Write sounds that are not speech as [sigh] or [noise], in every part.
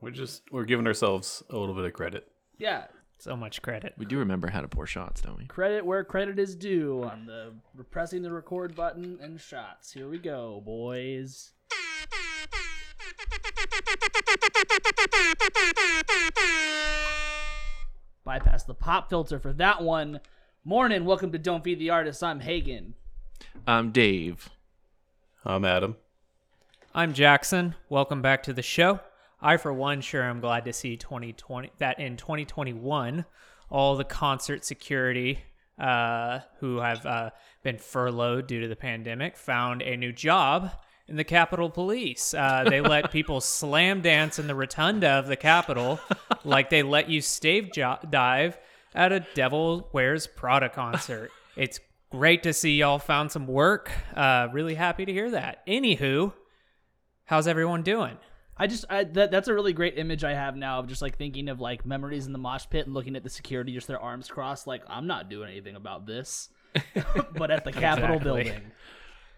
We're just we're giving ourselves a little bit of credit. Yeah, So much credit. We do remember how to pour shots, don't we? credit where credit is due on the pressing the record button and shots. Here we go, boys. Bypass the pop filter for that one. Morning, welcome to Don't Feed the Artist. I'm Hagen. Um, Dave. I'm Adam. I'm Jackson. Welcome back to the show. I, for one, sure am glad to see 2020 that in 2021, all the concert security uh, who have uh, been furloughed due to the pandemic found a new job in the Capitol Police. Uh, they let [laughs] people slam dance in the rotunda of the Capitol, like they let you stave jo- dive at a Devil Wears Prada concert. It's great to see y'all found some work. Uh, really happy to hear that. Anywho, how's everyone doing? I just I, that that's a really great image I have now of just like thinking of like memories in the mosh pit and looking at the security just their arms crossed like I'm not doing anything about this, [laughs] but at the Capitol Exactly. building,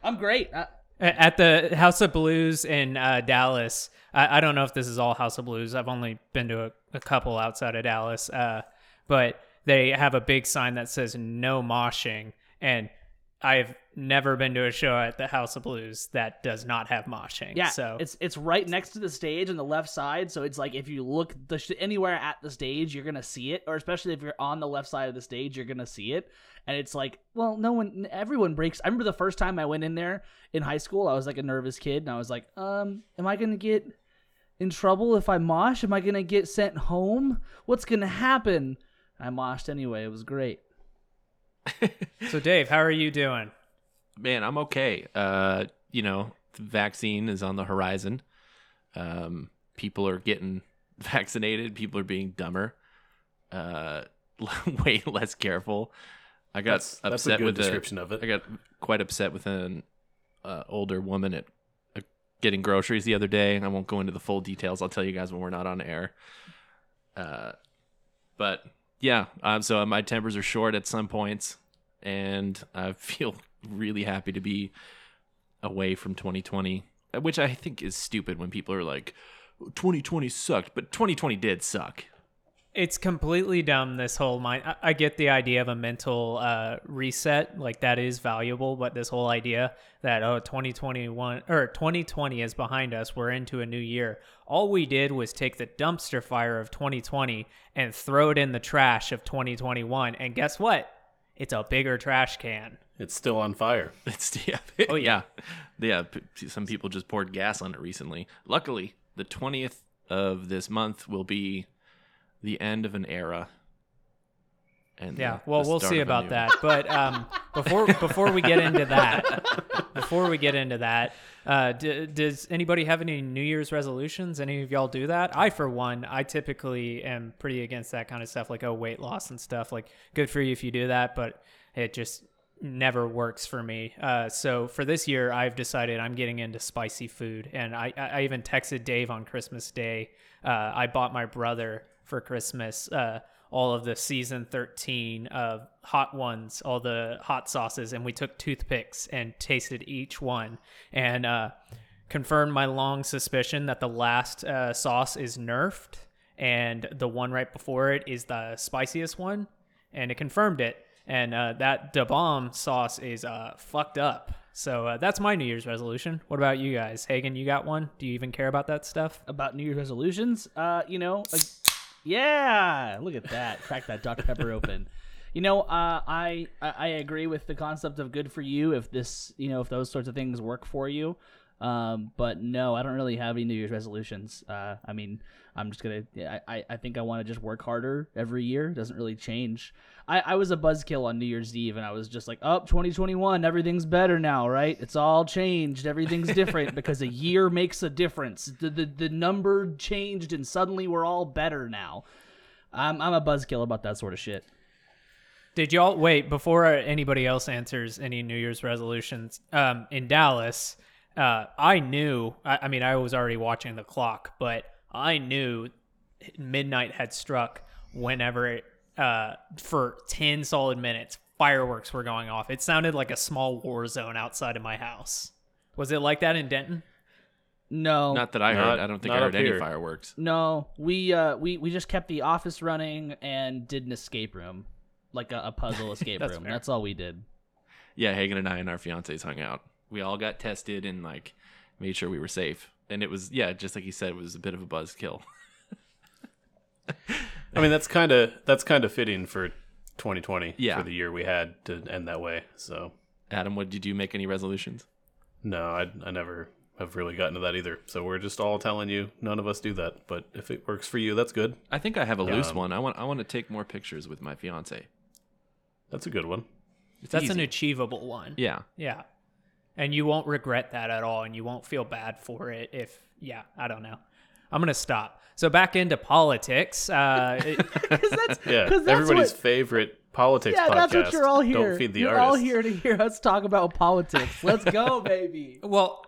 I'm great. I, At the House of Blues in uh, Dallas, I, I don't know if this is all House of Blues. I've only been to a, a couple outside of Dallas, uh, but they have a big sign that says "No moshing," and I've never been to a show at the House of Blues that does not have moshing. Yeah, so it's it's right next to the stage on the left side, so it's like if you look the sh- anywhere at the stage, you're gonna see it, or especially if you're on the left side of the stage, you're gonna see it. And it's like, well, no one, everyone breaks. I remember the first time I went in there in high school, I was like a nervous kid, and I was like, um, am I gonna get in trouble if I mosh? Am I gonna get sent home? What's gonna happen? I moshed anyway. It was great. [laughs] so Dave, how are you doing? Man, I'm okay. Uh, you know, the vaccine is on the horizon. Um, people are getting [laughs] vaccinated. People are being dumber. Uh, [laughs] way less careful. I got That's, upset that's a good with description the, of it. I got quite upset with an uh, older woman at uh, getting groceries the other day. I won't go into the full details. I'll tell you guys when we're not on air. Uh, but yeah, um, so my tempers are short at some points, and I [laughs] feel really happy to be away from 2020, uh, which I think is stupid when people are like, 2020 sucked, but 2020 did suck. It's completely dumb. This whole mind. I, I get the idea of a mental uh, reset, like that is valuable. But this whole idea that oh, 2021 or 2020 is behind us, we're into a new year. All we did was take the dumpster fire of 2020 and throw it in the trash of 2021. And guess what? It's a bigger trash can. It's still on fire. [laughs] It's yeah, oh yeah, yeah. p- Some people just poured gas on it recently. Luckily, the 20th of this month will be the end of an era. And Yeah, the- well, the we'll see about that. But um, before before we get into that, [laughs] before we get into that, uh, d- does anybody have any New Year's resolutions? Any of y'all do that? I, for one, I typically am pretty against that kind of stuff, like oh, weight loss and stuff. Like, good for you if you do that, but it just never works for me. Uh, so for this year, I've decided I'm getting into spicy food, and I I I even texted Dave on Christmas Day. Uh, I bought my brother for Christmas. Uh, all of the season 13 of hot ones, all the hot sauces, and we took toothpicks and tasted each one and uh, confirmed my long suspicion that the last uh, sauce is nerfed and the one right before it is the spiciest one, and it confirmed it. And uh, that Da Bomb sauce is uh, fucked up. So uh, that's my New Year's resolution. What about you guys? Hagen, you got one? Do you even care about that stuff? about New Year's resolutions. Uh, you know, like, yeah, look at that, crack that Dr Pepper open. You know, uh, I I agree with the concept of good for you if this, you know, if those sorts of things work for you. Um, but no, I don't really have any New Year's resolutions. Uh, I mean, I'm just gonna. I I, I think I want to just work harder every year. It doesn't really change. I, I was a buzzkill on New Year's Eve, and I was just like, "Up, 2021, everything's better now, right? It's all changed. Everything's different because a year makes a difference. The the, the number changed, and suddenly we're all better now." I'm I'm a buzzkill about that sort of shit. Did y'all wait before anybody else answers any New Year's resolutions? Um, in Dallas, uh, I knew. I, I mean, I was already watching the clock, but I knew midnight had struck whenever it, uh, for ten solid minutes, fireworks were going off. It sounded like a small war zone outside of my house. Was it like that in Denton? No, Not that I heard. Not- I don't think not I up heard any here. fireworks. no. We uh we we just kept the office running and did an escape room, like a, a puzzle [laughs] escape That's room. fair. That's all we did. Yeah, Hagen and I and our fiancés hung out. We all got tested and like made sure we were safe. And it was yeah, just like he said, it was a bit of a buzzkill. [laughs] I mean, that's kind of that's kind of fitting for 2020 Yeah. for the year we had to end that way. So Adam, what did you make any resolutions? no, I I never have really gotten to that either. So we're just all telling you none of us do that. But if it works for you, that's good. I think I have a loose Um, one. I want I want to take more pictures with my fiance. That's a good one. It's That's easy. an achievable one. yeah. Yeah. And you won't regret that at all and you won't feel bad for it if yeah, I don't know. I'm going to stop. So back into politics. Uh [laughs] it- Because that's [laughs] Yeah, 'cause that's everybody's what- favorite politics Yeah, podcast. that's what you're all here. Don't feed the you're artists. all here to hear us talk about politics. Let's go, [laughs] baby. well,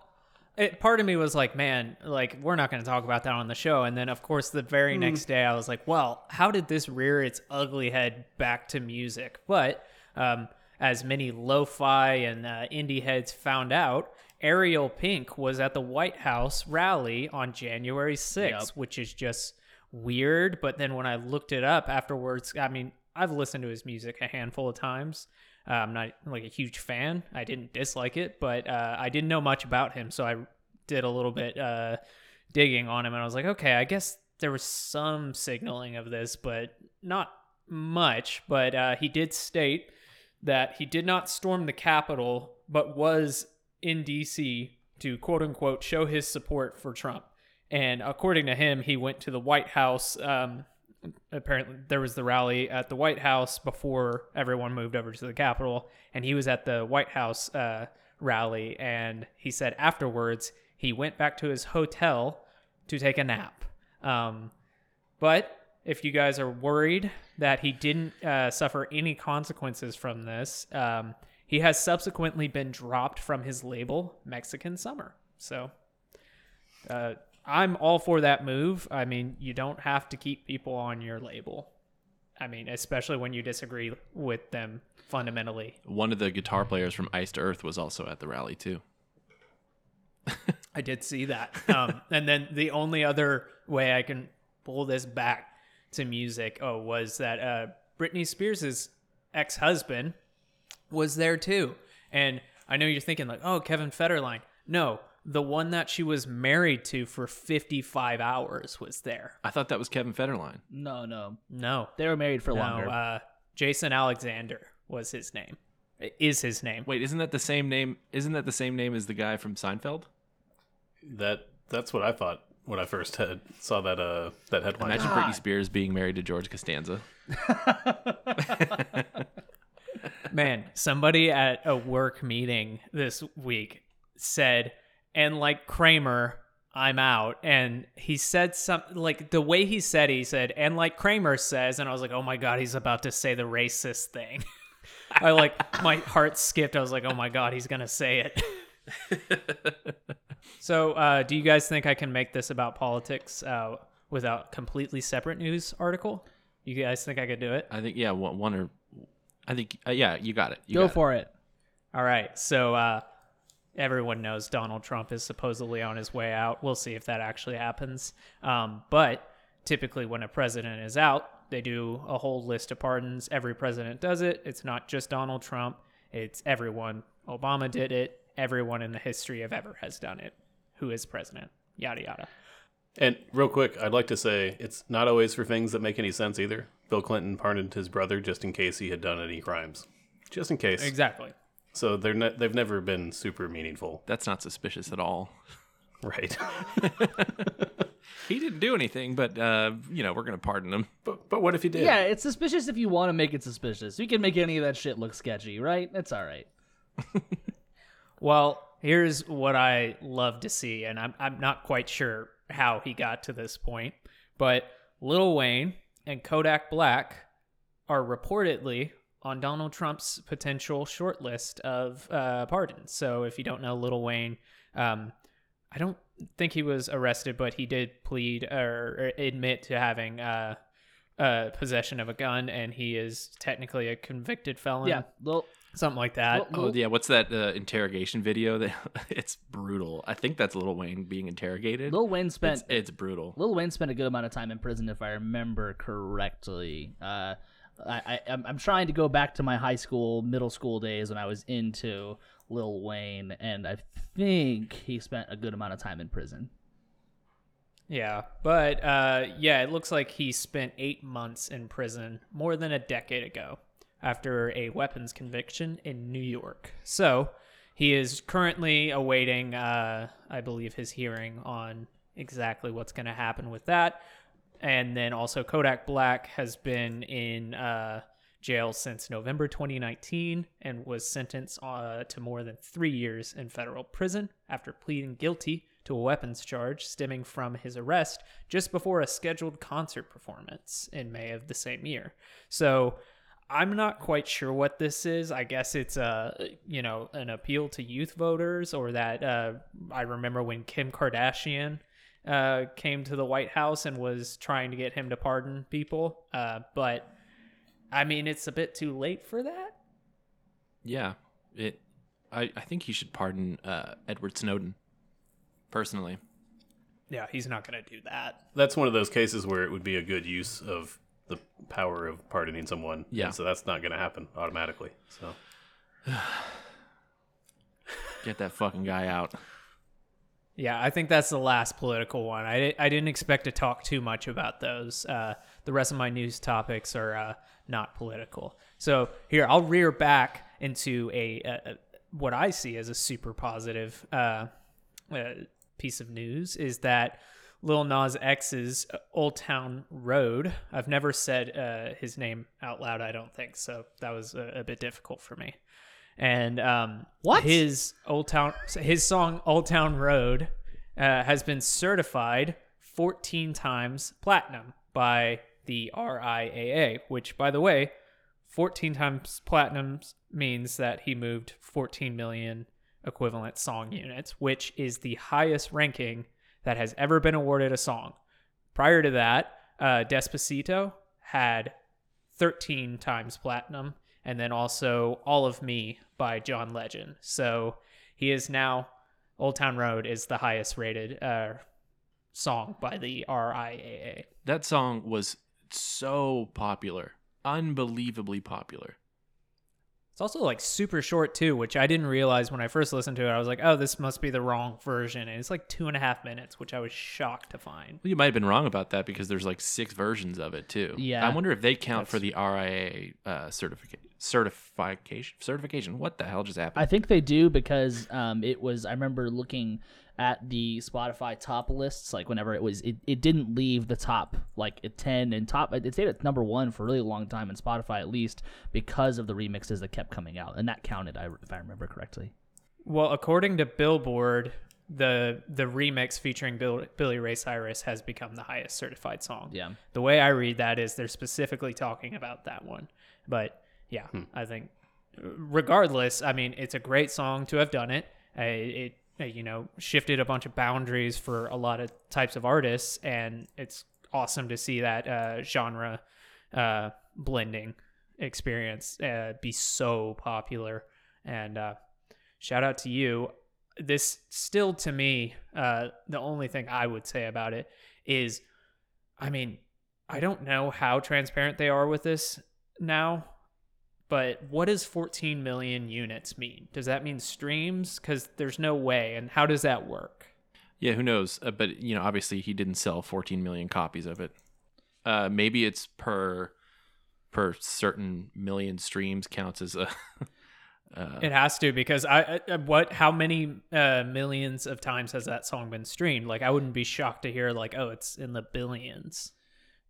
it, part of me was like, man, like we're not going to talk about that on the show. And then, of course, the very next day, I was like, well, how did this rear its ugly head back to music? But um, as many lo-fi and uh, indie heads found out, Ariel Pink was at the White House rally on January 6th, Yep. which is just weird. But then when I looked it up afterwards, I mean, I've listened to his music a handful of times. Uh, I'm not like a huge fan. I didn't dislike it, but uh, I didn't know much about him, so I did a little bit uh, digging on him, and I was like, okay, I guess there was some signaling of this, but not much. But uh, he did state that he did not storm the Capitol, but was in D.C. to quote unquote show his support for Trump. And according to him, he went to the White House. Um, apparently, there was the rally at the White House before everyone moved over to the Capitol, and he was at the White House uh, rally. And he said afterwards he went back to his hotel to take a nap. Um, but if you guys are worried that he didn't uh, suffer any consequences from this, um, he has subsequently been dropped from his label, Mexican Summer. So uh, I'm all for that move. I mean, you don't have to keep people on your label. I mean, especially when you disagree with them fundamentally. One of the guitar players from Iced Earth was also at the rally too. I did see that. [laughs] Um, and then the only other way I can pull this back to music, oh, was that uh, Britney Spears' ex husband was there too. And I know you're thinking, like, oh, Kevin Federline. No, the one that she was married to for 55 hours was there. I thought that was Kevin Federline. No, no. No, They were married for no, longer. uh, Jason Alexander was his name. Is his name. Wait, isn't that the same name? Isn't that the same name as the guy from Seinfeld? That that's what I thought when I first had saw that uh that headline. Imagine Britney Spears being married to George Costanza. [laughs] [laughs] Man, somebody at a work meeting this week said, and like Kramer, I'm out. And he said something like the way he said, he said, and like Kramer says, and I was like, oh my God, he's about to say the racist thing. [laughs] I like, my heart skipped. I was like, oh my God, he's going to say it. [laughs] so, uh, do you guys think I can make this about politics uh, without completely separate news article? You guys think I could do it? I think yeah, one, one or I think uh, yeah, you got it. You Go got it. for it. All right. So uh, everyone knows Donald Trump is supposedly on his way out. We'll see if that actually happens. Um, but typically, when a president is out, they do a whole list of pardons. Every president does it. It's not just Donald Trump, it's everyone. Obama did it. Everyone in the history of ever has done it who is president. Yada, yada. And real quick, I'd like to say it's not always for things that make any sense either. Bill Clinton pardoned his brother just in case he had done any crimes, just in case. Exactly. So they're ne- they've never been super meaningful, That's not suspicious at all. right? [laughs] He didn't do anything, but uh, you know we're gonna pardon him. but but what if he did? Yeah, it's suspicious if you want to make it suspicious. You can make any of that shit look sketchy, right? It's all right. [laughs] Well, here's what I love to see, and I'm I'm not quite sure how he got to this point, but Lil Wayne and Kodak Black are reportedly on Donald Trump's potential shortlist of uh, pardons. So if you don't know Lil Wayne, um, I don't think he was arrested, but he did plead or, or admit to having uh, uh, possession of a gun, and he is technically a convicted felon. Yeah, Lil, something like that. Oh yeah, what's that uh, interrogation video? [laughs] That it's brutal. I think that's Lil Wayne being interrogated. Lil Wayne spent it's, it's brutal. Lil Wayne spent a good amount of time in prison, if I remember correctly. Uh, I, I I'm, I'm trying to go back to my high school, middle school days when I was into Lil Wayne, and I think he spent a good amount of time in prison. Yeah, but uh, yeah, it looks like he spent eight months in prison more than a decade ago after a weapons conviction in New York. So he is currently awaiting, uh, I believe, his hearing on exactly what's going to happen with that. And then also, Kodak Black has been in uh, jail since November 2019 and was sentenced uh, to more than three years in federal prison after pleading guilty to a weapons charge stemming from his arrest just before a scheduled concert performance in May of the same year. So I'm not quite sure what this is. I guess it's a you know an appeal to youth voters, or that uh, I remember when Kim Kardashian uh, came to the White House and was trying to get him to pardon people. Uh, but I mean, it's a bit too late for that. Yeah, it. I I think he should pardon uh, Edward Snowden. Personally, Yeah, he's not going to do that. That's one of those cases where it would be a good use of the power of pardoning someone. Yeah. And so that's not going to happen automatically. So [sighs] get that fucking guy out. Yeah, I think that's the last political one. I, I didn't expect to talk too much about those. Uh, the rest of my news topics are uh, not political. So here, I'll rear back into a, a, a what I see as a super positive uh, uh, piece of news is that Lil Nas X's Old Town Road. I've never said uh, his name out loud. I don't think so. That was a, a bit difficult for me. And um, What? his Old Town his song Old Town Road uh, has been certified 14 times platinum by the RIAA, which by the way, 14 times platinum means that he moved 14 million equivalent song units, which is the highest ranking that has ever been awarded a song. Prior to that, uh, Despacito had 13 times platinum, and then also All of Me by John Legend. So he is now, Old Town Road is the highest rated uh, song by the RIAA. That song was so popular, unbelievably popular. It's also like super short too, which I didn't realize when I first listened to it. I was like, oh, this must be the wrong version. And it's like two and a half minutes, which I was shocked to find. Well, you might have been wrong about that because there's like six versions of it too. Yeah. I wonder if they count for the RIA uh, certification. Certification. Certification. What the hell just happened? I think they do because um, it was. I remember looking at the Spotify top lists, like whenever it was, it, it didn't leave the top like at ten and top. It stayed at number one for a really long time in Spotify, at least because of the remixes that kept coming out, and that counted, if I remember correctly. Well, according to Billboard, the the remix featuring Bill, Billy Ray Cyrus has become the highest certified song. Yeah. The way I read that is they're specifically talking about that one. But yeah, hmm. I think regardless, I mean, it's a great song to have done it. It you know shifted a bunch of boundaries for a lot of types of artists, and it's awesome to see that uh, genre uh, blending experience uh, be so popular. And uh, shout out to you. This still to me, uh, the only thing I would say about it is, I mean, I don't know how transparent they are with this now, but what does 14 million units mean? Does that mean streams? Because there's no way. And how does that work? yeah, who knows? Uh, but you know, obviously he didn't sell 14 million copies of it. Uh, maybe it's per per certain million streams counts as a. [laughs] uh, It has to because I, I what how many uh, millions of times has that song been streamed? Like I wouldn't be shocked to hear like oh it's in the billions.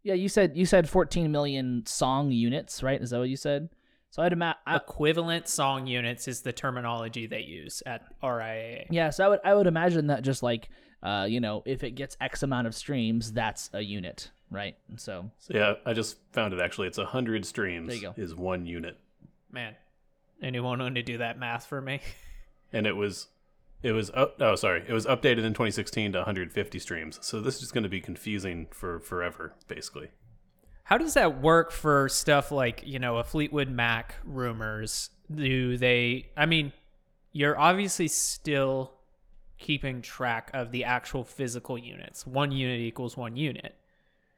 Yeah, you said you said 14 million song units, right? Is that what you said? So I'd imagine. Equivalent song units is the terminology they use at RIAA. Yeah, so I would I would imagine that just like uh, you know, if it gets X amount of streams, that's a unit, right? So So yeah, I just found it actually. It's a hundred streams There you go. is one unit, Man, anyone want to do that math for me? [laughs] and it was, it was up, oh sorry, it was updated in 2016 to 150 streams. So this is going to be confusing for forever, basically. How does that work for stuff like, you know, a Fleetwood Mac rumors? Do they, I mean, you're obviously still keeping track of the actual physical units. One unit equals one unit.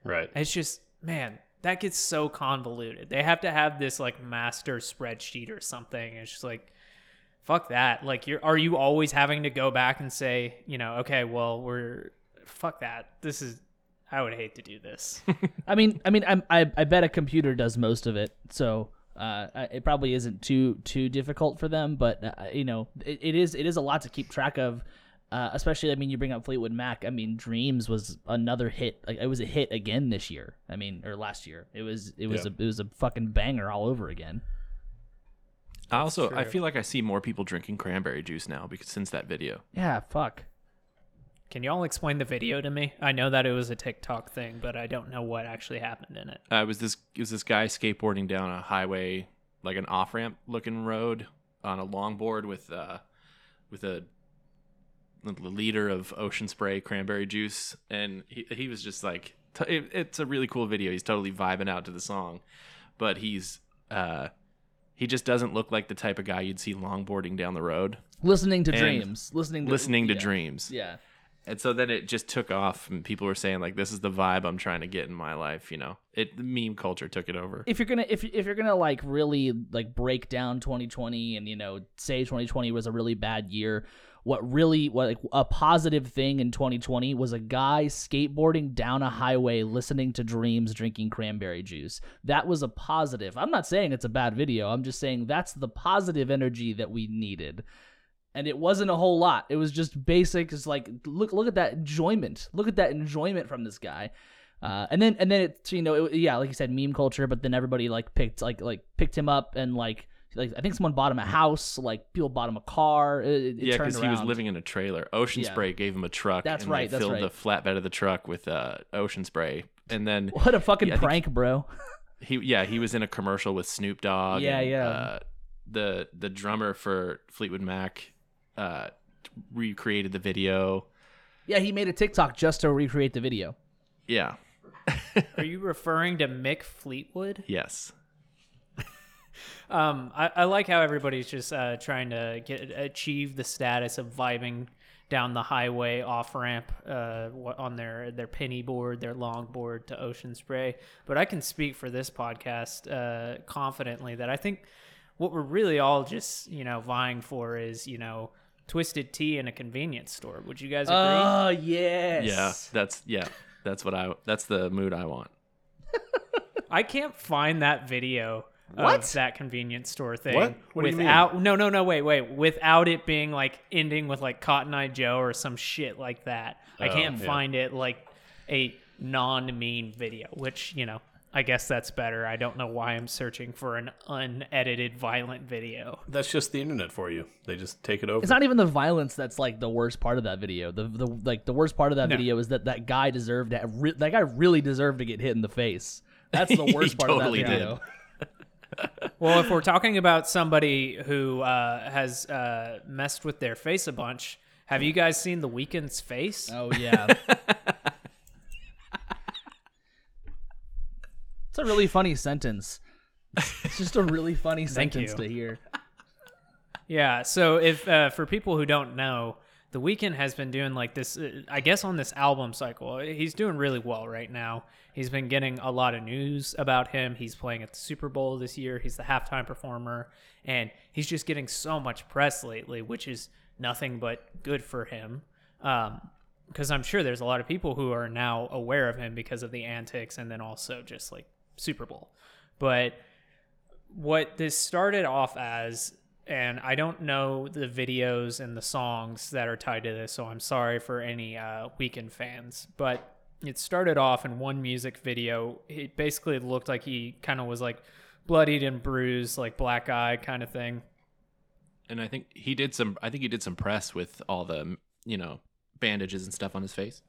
Right. It's just, man, that gets so convoluted. They have to have this like master spreadsheet or something. It's just like, fuck that. Like, you're, are you always having to go back and say, you know, okay, well, we're, fuck that. This is, I would hate to do this. [laughs] I mean, I mean, I'm, I I bet a computer does most of it, so uh, it probably isn't too too difficult for them. But uh, you know, it, it is it is a lot to keep track of. Uh, especially, I mean, you bring up Fleetwood Mac. I mean, Dreams was another hit. Like, it was a hit again this year. I mean, or last year. It was it was Yeah. a it was a fucking banger all over again. I also I feel like I see more people drinking cranberry juice now because since that video. Yeah, fuck. Can y'all explain the video to me? I know that it was a TikTok thing, but I don't know what actually happened in it. Uh, it was this it was this guy skateboarding down a highway, like an off ramp looking road, on a longboard with uh, with a, a liter of ocean spray cranberry juice, and he he was just like, t- it, it's a really cool video. He's totally vibing out to the song, but he's uh, he just doesn't look like the type of guy you'd see longboarding down the road, Listening to And Dreams, listening to listening to yeah. dreams. Yeah. And so then it just took off, and people were saying like, "This is the vibe I'm trying to get in my life." You know, it the meme culture took it over. if you're gonna if if you're gonna like really like break down 2020 and you know say 2020 was a really bad year what really what like a positive thing in 2020 was a guy skateboarding down a highway listening to dreams drinking cranberry juice that was a positive i'm not saying it's a bad video i'm just saying that's the positive energy that we needed and it wasn't a whole lot it was just basic it's like look look at that enjoyment look at that enjoyment from this guy uh, and then and then it's you know it, yeah like you said meme culture but then everybody like picked like like picked him up and like like I think someone bought him a house like people bought him a car it, it yeah, because he was living in a trailer. Ocean Yeah. Spray gave him a truck. That's and right, They that's filled right. the flatbed of the truck with uh, ocean spray, and then [laughs] what a fucking Yeah, prank bro he yeah he was in a commercial with Snoop Dogg. Yeah, and, yeah. Uh, the the drummer for Fleetwood Mac uh, recreated the video. yeah he made a TikTok just to recreate the video Yeah. [laughs] Are you referring to Mick Fleetwood? Yes. Um, I, I like how everybody's just uh, trying to get achieve the status of vibing down the highway off ramp uh, on their their penny board, their long board to Ocean Spray. But I can speak for this podcast uh, confidently that I think what we're really all just you know vying for is you know twisted tea in a convenience store. Would you guys agree? oh yes Yeah. That's yeah. That's what I. That's the mood I want. [laughs] I can't find that video What? of that convenience store thing What? What do you mean? without no no no wait wait without it being like ending with like Cotton Eye Joe or some shit like that. I Oh, can't yeah. find it like a non-mean video, which you know I guess that's better. I don't know why I'm searching for an unedited violent video. That's just the internet for you. They just take it over. It's not even the violence that's like the worst part of that video. The the like the worst part of that No. video is that that guy deserved to have re- that guy really deserved to get hit in the face. That's the [laughs] worst part totally of that did. video. [laughs] Well, if we're talking about somebody who uh, has uh, messed with their face a bunch, have you guys seen the Weeknd's face? Oh yeah. [laughs] it's a really funny sentence. It's just a really funny [laughs] sentence you. to hear. Yeah. So if uh, for people who don't know, the Weeknd has been doing like this. Uh, I guess on this album cycle, he's doing really well right now. He's been getting a lot of news about him. He's playing at the Super Bowl this year. He's the halftime performer, and he's just getting so much press lately, which is nothing but good for him. Um, because I'm sure there's a lot of people who are now aware of him because of the antics, and then also just like Super Bowl. But what this started off as and I don't know the videos and the songs that are tied to this, so I'm sorry for any uh, Weeknd fans. But it started off in one music video. It basically looked like he kind of was like bloodied and bruised, like black eye kind of thing. And I think he did some. I think he did some press with all the you know bandages and stuff on his face.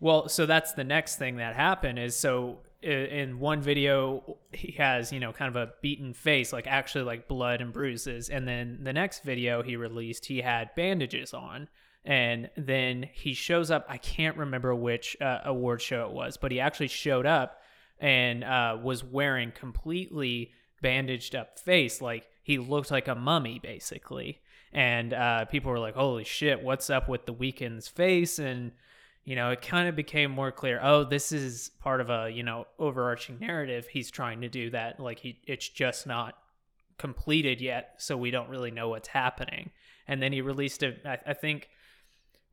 Well, so that's the next thing that happened is so in one video he has, you know, kind of a beaten face, like actually like blood and bruises, and then the next video he released he had bandages on. And then he shows up. I can't remember which uh, award show it was, but he actually showed up and uh, was wearing completely bandaged up face, like he looked like a mummy basically. And uh, people were like, "Holy shit, what's up with the Weeknd's face?" And you know, it kind of became more clear. Oh, this is part of a you know overarching narrative he's trying to do that. Like he, it's just not completed yet, so we don't really know what's happening. And then he released a, I, I think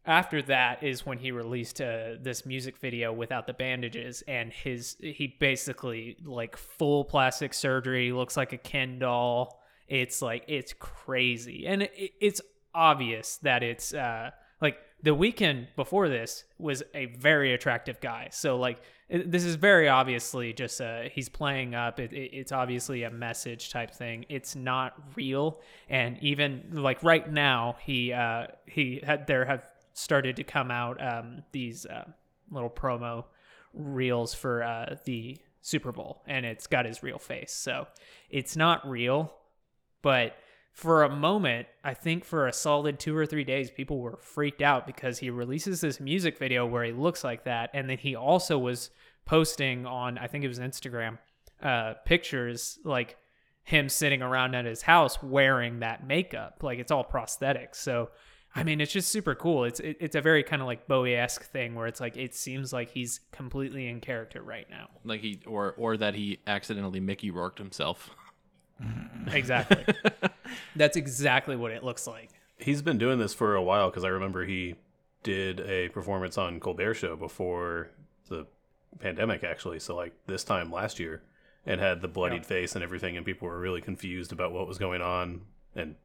after that is when he released uh, this music video without the bandages and his he basically like full plastic surgery looks like a ken doll it's like it's crazy and it, it's obvious that it's uh like the Weeknd before this was a very attractive guy. So like this is very obviously just uh he's playing up. It, it, it's obviously a message type thing. It's not real. And even like right now he uh he had there have started to come out um, these uh, little promo reels for uh, the Super Bowl, and it's got his real face. So it's not real, but for a moment, I think for a solid two or three days, people were freaked out because he releases this music video where he looks like that, and then he also was posting on, I think it was Instagram, uh, pictures like him sitting around at his house wearing that makeup, like it's all prosthetics. So I mean, it's just super cool. It's it, it's a very kind of like Bowie esque thing where it's like it seems like he's completely in character right now. Like he or or that he accidentally Mickey Rourked himself. [laughs] [laughs] Exactly. That's exactly what it looks like. He's been doing this for a while because I remember he did a performance on Colbert Show before the pandemic, actually. So like this time last year, and had the bloodied Yeah. face and everything, and people were really confused about what was going on and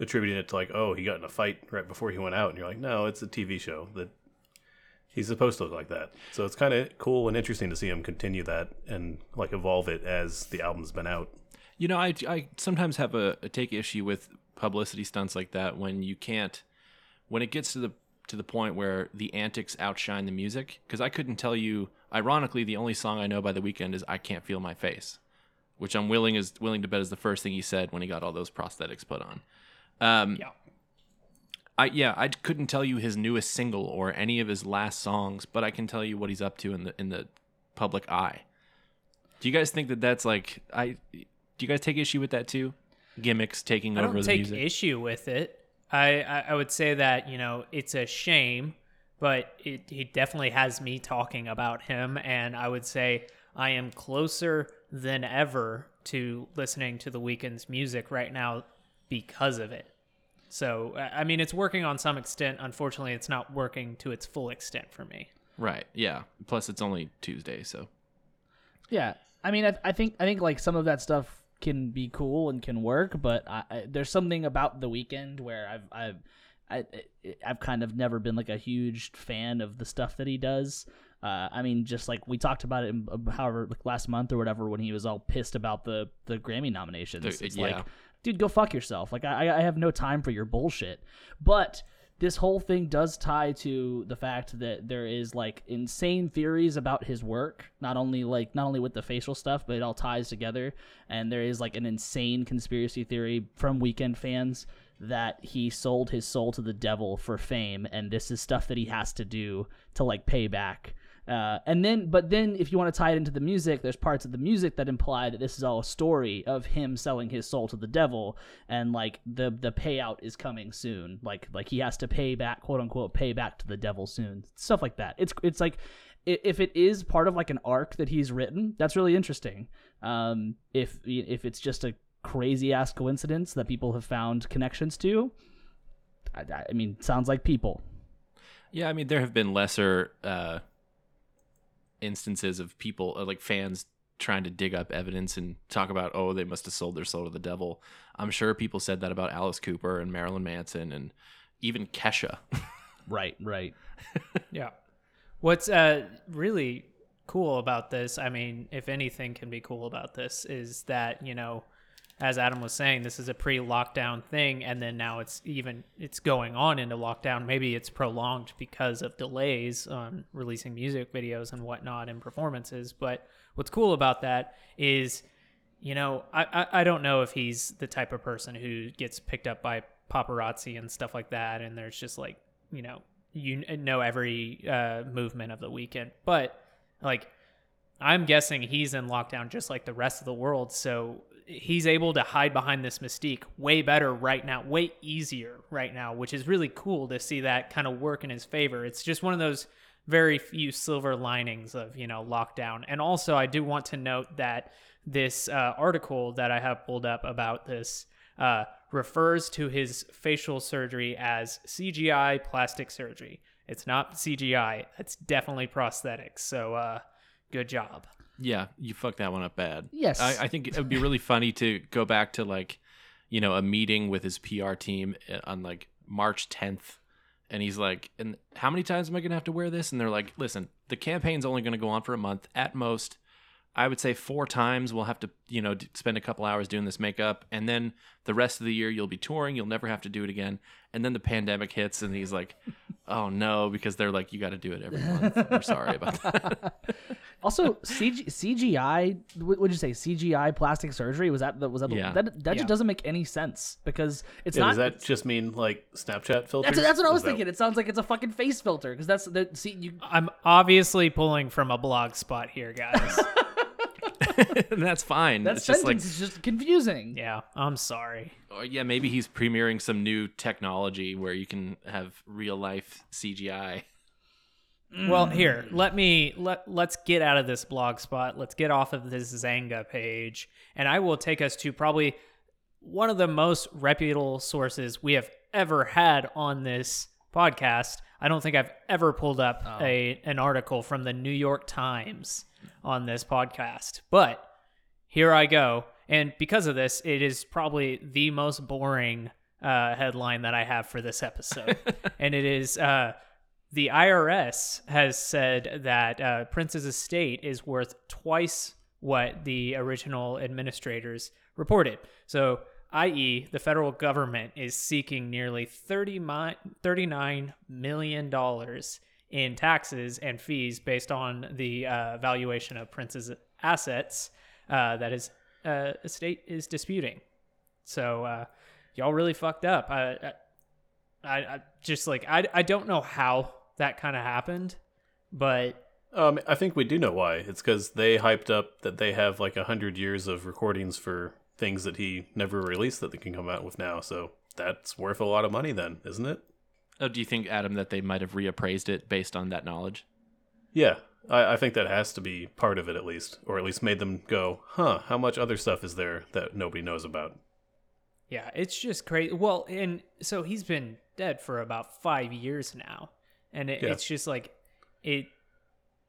attributing it to like, oh, he got in a fight right before he went out, and you're like, no, it's a TV show that he's supposed to look like that. So it's kind of cool and interesting to see him continue that and like evolve it as the album's been out. You know, I, I sometimes have a, a take issue with publicity stunts like that when you can't when it gets to the to the point where the antics outshine the music. Because I couldn't tell you. Ironically, the only song I know by the Weeknd is "I Can't Feel My Face," which I'm willing is willing to bet is the first thing he said when he got all those prosthetics put on. Um, Yeah. I yeah, I couldn't tell you his newest single or any of his last songs, but I can tell you what he's up to in the in the public eye. Do you guys think that that's like I? Do you guys take issue with that too? Gimmicks taking I over don't the take music. issue with it. I, I I would say that you know it's a shame, but it he definitely has me talking about him, and I would say I am closer than ever to listening to the Weeknd's music right now because of it. So I I mean, it's working on some extent. Unfortunately, it's not working to its full extent for me. Right. Yeah. Plus, it's only Tuesday, so Yeah, I mean, I, I think I think like some of that stuff can be cool and can work, but I, I, there's something about the Weeknd where I've I've I, I've kind of never been like a huge fan of the stuff that he does. Uh, I mean, just like we talked about it, in, uh, however, like last month or whatever, when he was all pissed about the the Grammy nominations. The- it's yeah. like, dude, go fuck yourself. Like, I I have no time for your bullshit. But this whole thing does tie to the fact that there is like insane theories about his work not only like not only with the facial stuff but it all ties together. And there is like an insane conspiracy theory from Weeknd fans that he sold his soul to the devil for fame and this is stuff that he has to do to like pay back uh, and then, but then, if you want to tie it into the music, there's parts of the music that imply that this is all a story of him selling his soul to the devil, and like the the payout is coming soon. Like like he has to pay back, quote unquote, pay back to the devil soon. Stuff like that. It's it's like if it is part of like an arc that he's written, that's really interesting. Um, if if it's just a crazy ass coincidence that people have found connections to, I, I mean, sounds like people. yeah. I mean, there have been lesser uh, instances of people uh, like fans trying to dig up evidence and talk about, oh, they must have sold their soul to the devil. I'm sure people said that about Alice Cooper and Marilyn Manson and even Kesha. [laughs] Right, right. [laughs] Yeah. What's uh, really cool about this, I mean, if anything can be cool about this, is that, you know, as Adam was saying, this is a pre-lockdown thing, and then now it's even it's going on into lockdown. Maybe it's prolonged because of delays on releasing music videos and whatnot and performances. But what's cool about that is, you know, I, I, I don't know if he's the type of person who gets picked up by paparazzi and stuff like that, and there's just like, you know, you know every uh, movement of the Weeknd, but like I'm guessing he's in lockdown just like the rest of the world. So he's able to hide behind this mystique way better right now, way easier right now, which is really cool to see that kind of work in his favor. It's just one of those very few silver linings of, you know, lockdown. And also, I do want to note that this uh, article that I have pulled up about this uh, refers to his facial surgery as CGI plastic surgery. It's not CGI. It's definitely prosthetics. So, uh, good job. Yeah, you fucked that one up bad. Yes. I, I think it would be really funny to go back to like, you know, a meeting with his PR team uh, on like March 10th. And he's like, and how many times am I going to have to wear this? And they're like, listen, the campaign's only going to go on for a month at most. I would say four times we'll have to, you know, spend a couple hours doing this makeup. And then the rest of the year you'll be touring. You'll never have to do it again. And then the pandemic hits and he's like, oh no, because they're like, you got to do it every month. We're sorry about that. [laughs] Also, CG, CGI. What would you say? CGI plastic surgery was that? the- Was that? the- Yeah. That that Yeah. just doesn't make any sense because it's Yeah, not. does that just mean like Snapchat filters? that's, that's what I Is was that- thinking. It sounds like it's a fucking face filter because that's the see you. I'm obviously pulling from a blog spot here, guys. [laughs] [laughs] and that's fine. That it's just sentence like, is just confusing. yeah, I'm sorry. or yeah, maybe he's premiering some new technology where you can have real life CGI. Well, mm. here, let me let let's get out of this blog spot. Let's get off of this Xanga page, and I will take us to probably one of the most reputable sources we have ever had on this podcast. I don't think I've ever pulled up a an article from the New York Times on this podcast, but here I go. And because of this, it is probably the most boring uh, headline that I have for this episode. [laughs] and it is uh, the IRS has said that uh, Prince's estate is worth twice what the original administrators reported. So, i.e., the federal government is seeking nearly 30 mi- $39 million in taxes and fees based on the uh, valuation of Prince's assets uh, that his uh, estate is disputing. So, uh, y'all really fucked up. I, I, I, just like I, I don't know how that kind of happened, but Um, I think we do know why. It's because they hyped up that they have like a hundred years of recordings for things that he never released that they can come out with now. So that's worth a lot of money, then, isn't it? Oh, do you think, Adam, that they might have reappraised it based on that knowledge? Yeah, I, I think that has to be part of it at least, or at least made them go, "Huh? How much other stuff is there that nobody knows about?" yeah, it's just crazy. Well, and so he's been dead for about five years now, and it, Yeah. it's just like it,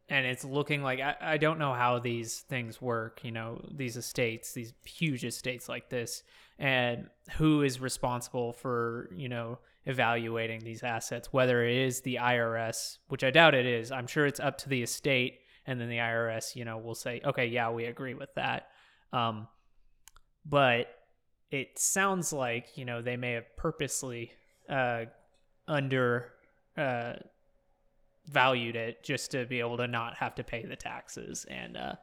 and it's looking like I, I don't know how these things work. You know, these estates, these huge estates like this, and who is responsible for you know evaluating these assets? Whether it is the IRS, which I doubt it is. I'm sure it's up to the estate, and then the IRS, you know, will say, okay, yeah, we agree with that. Um, but it sounds like you know they may have purposely uh, under uh, valued it just to be able to not have to pay the taxes, and uh,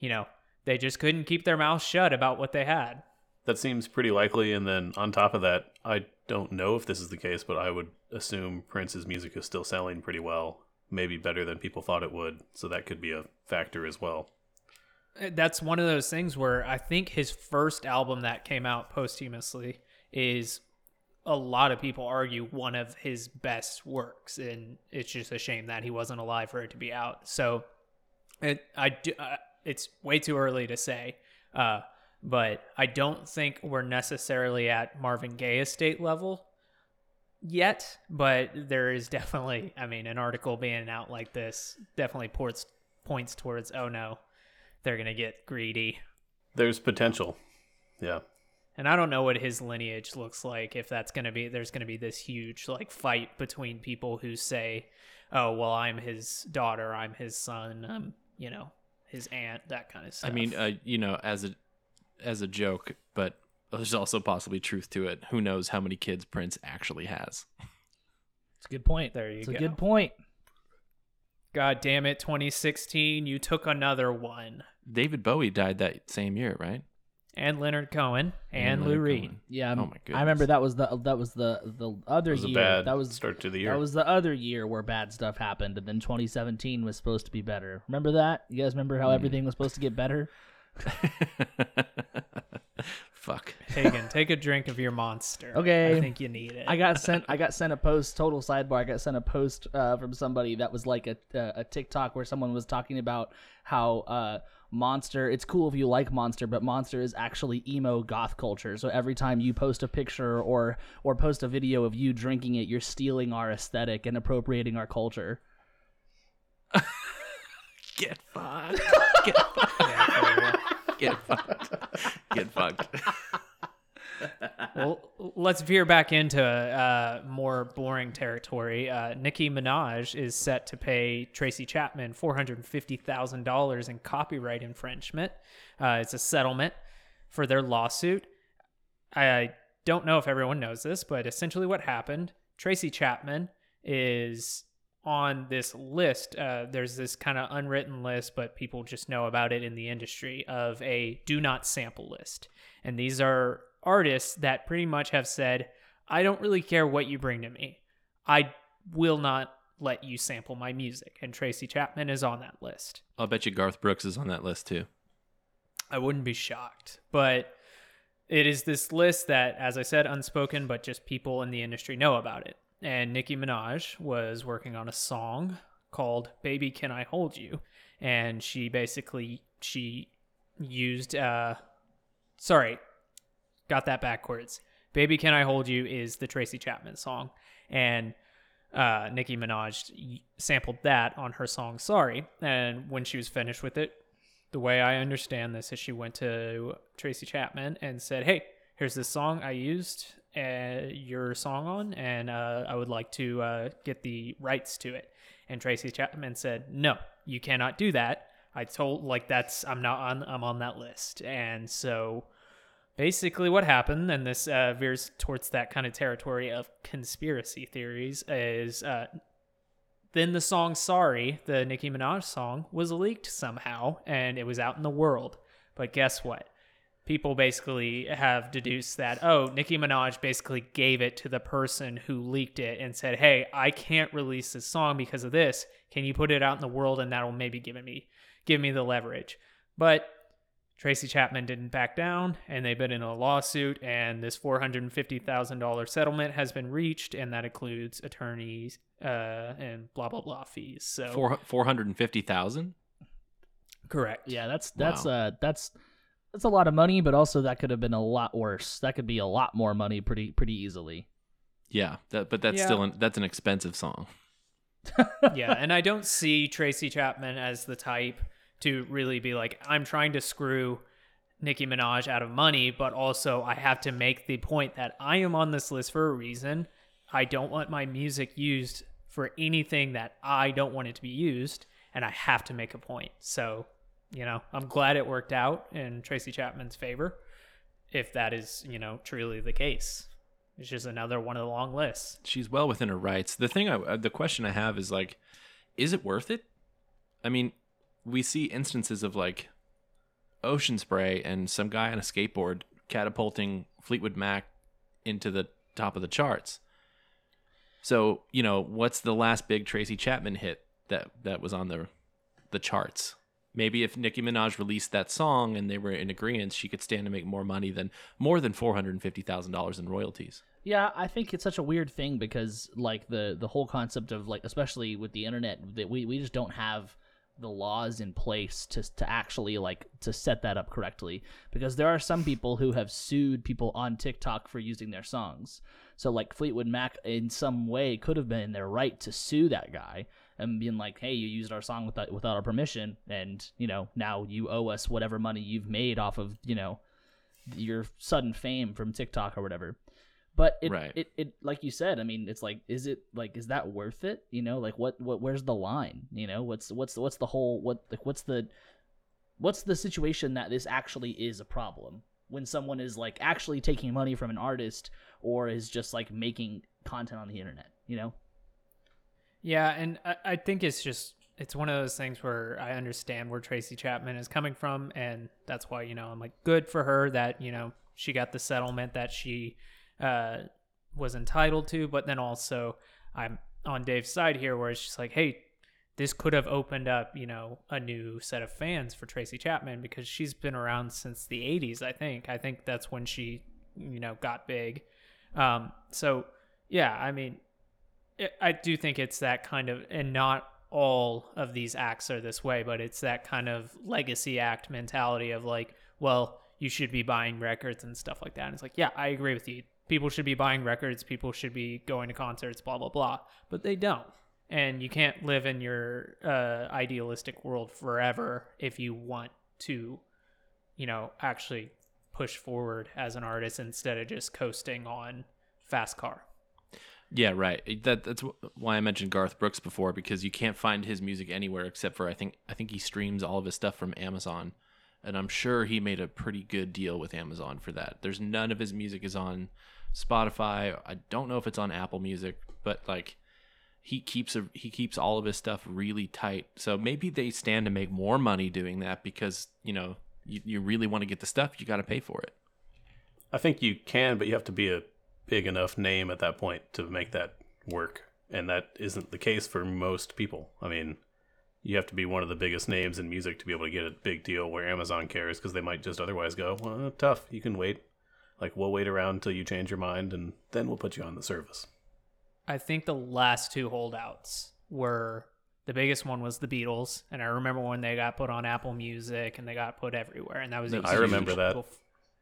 you know they just couldn't keep their mouth shut about what they had. That seems pretty likely. And then on top of that, I don't know if this is the case, but I would assume Prince's music is still selling pretty well, maybe better than people thought it would. So that could be a factor as well. Uh, That's one of those things where I think his first album that came out posthumously is a lot of people argue one of his best works, and it's just a shame that he wasn't alive for it to be out. So, it I do, uh, it's way too early to say, uh, but I don't think we're necessarily at Marvin Gaye estate level yet. But there is definitely, I mean, an article being out like this definitely points points towards, oh no, they're gonna get greedy. There's potential. Yeah. And I don't know what his lineage looks like. If that's gonna be, there's gonna be this huge like fight between people who say, "Oh, well, I'm his daughter, I'm his son, I'm you know his aunt," that kind of stuff. I mean, uh, you know, as a as a joke, but there's also possibly truth to it. Who knows how many kids Prince actually has? It's a good point. There you it's a good point. God damn it, 2016, you took another one. David Bowie died that same year, right? And Leonard Cohen and, Lou Leonard Reed. Cohen. Yeah, Oh I'm- my I remember that was the that was the the other was year. bad that was start to the year. that was the other year where bad stuff happened, and then 2017 was supposed to be better. Remember that? You guys remember how everything was supposed to get better? [laughs] Fuck. Hagen, take a drink of your monster. Okay. I think you need it. I got sent. I got sent a post. Total sidebar. I got sent a post uh, from somebody that was like a a TikTok where someone was talking about how uh, Monster. It's cool if you like Monster, but Monster is actually emo goth culture. So every time you post a picture or or post a video of you drinking it, you're stealing our aesthetic and appropriating our culture. Get fucked. Get fucked. [laughs] Get fucked. Get fucked. Well, let's veer back into uh, more boring territory. Uh, Nicki Minaj is set to pay Tracy Chapman $450,000 in copyright infringement. Uh, it's a settlement for their lawsuit. I don't know if everyone knows this, but essentially what happened Tracy Chapman is on this list. Uh, there's this kind of unwritten list, but people just know about it in the industry of a do not sample list. And these are artists that pretty much have said, I don't really care what you bring to me. I will not let you sample my music. And Tracy Chapman is on that list. I'll bet you Garth Brooks is on that list too. I wouldn't be shocked. But it is this list that, as I said, unspoken, but just people in the industry know about it. And Nicki Minaj was working on a song called Baby Can I Hold You? And she basically she used uh sorry, got that backwards. Baby Can I Hold You is the Tracy Chapman song. And uh, Nicki Minaj sampled that on her song Sorry. And when she was finished with it, the way I understand this is she went to Tracy Chapman and said, Hey, here's this song I used uh, your song on, and uh, I would like to uh, get the rights to it. And Tracy Chapman said, No, you cannot do that. I told, like, that's, I'm not on, I'm on that list. And so basically what happened and this uh, veers towards that kind of territory of conspiracy theories is uh, then the song sorry the nicki minaj song was leaked somehow and it was out in the world. But guess what? People basically have deduced that oh nicki minaj basically gave it to the person who leaked it and said hey i can't release this song because of this. Can you put it out in the world? And that'll maybe give me give me the leverage. But Tracy Chapman didn't back down, and they've been in a lawsuit, and this $450,000 settlement has been reached, and that includes attorneys uh, and blah, blah, blah fees. So, Four four hundred and fifty thousand. correct. Yeah, that's that's Wow. uh that's that's a lot of money, but also that could have been a lot worse. That could be a lot more money pretty pretty easily. Yeah, that, but that's Yeah. still an, that's an expensive song. [laughs] yeah, and I don't see Tracy Chapman as the type to really be like, I'm trying to screw Nicki Minaj out of money, but also I have to make the point that I am on this list for a reason. I don't want my music used for anything that I don't want it to be used, and I have to make a point. So, you know, I'm glad it worked out in Tracy Chapman's favor, if that is, you know, truly the case. It's just another one of the long lists. She's well within her rights. The thing, I, uh, the question I have is like, is it worth it? I mean, we see instances of like ocean spray and some guy on a skateboard catapulting Fleetwood Mac into the top of the charts. So you know, what's the last big Tracy Chapman hit that that was on the the charts? Maybe if Nicki Minaj released that song and they were in agreement, she could stand to make more money than more than four hundred and fifty thousand dollars in royalties. Yeah, I think it's such a weird thing because like the the whole concept of like especially with the internet that we we just don't have the laws in place to to actually like to set that up correctly because there are some people who have sued people on TikTok for using their songs. So like Fleetwood Mac in some way could have been in their right to sue that guy and being like, "Hey, you used our song without without our permission and, you know, now you owe us whatever money you've made off of, you know, your sudden fame from TikTok or whatever." But it, Right. it, it, like you said, I mean, it's like, is it like, is that worth it? You know, like what, what, where's the line? You know, what's, what's, what's the whole, what, like, what's the, what's the situation that this actually is a problem when someone is like actually taking money from an artist or is just like making content on the internet? You know? Yeah, and I, I think it's just it's one of those things where I understand where Tracy Chapman is coming from, and that's why you know I'm like good for her that you know she got the settlement that she uh, was entitled to, but then also I'm on Dave's side here where it's just like, hey, this could have opened up you know a new set of fans for Tracy Chapman because she's been around since the 80s. I think I think that's when she you know got big. Um, so yeah, I mean, it, I do think it's that kind of, and not all of these acts are this way, but it's that kind of legacy act mentality of like, well, you should be buying records and stuff like that. And it's like, yeah, I agree with you. People should be buying records. People should be going to concerts, blah, blah, blah. But they don't. And you can't live in your uh, idealistic world forever if you want to, you know, actually push forward as an artist instead of just coasting on fast car. Yeah, right. That that's why I mentioned Garth Brooks before because you can't find his music anywhere except for I think I think he streams all of his stuff from Amazon, and I'm sure he made a pretty good deal with Amazon for that. There's none of his music is on Spotify. I don't know if it's on Apple Music, but like he keeps a, he keeps all of his stuff really tight. So maybe they stand to make more money doing that because you know you, you really want to get the stuff, you got to pay for it. I think you can, but you have to be a big enough name at that point to make that work. And that isn't the case for most people. I mean, you have to be one of the biggest names in music to be able to get a big deal where Amazon cares because they might just otherwise go, well, tough. You can wait. Like, we'll wait around until you change your mind and then we'll put you on the service. I think the last two holdouts were the biggest one was the Beatles, and I remember when they got put on Apple Music and they got put everywhere, and that was. I remember that.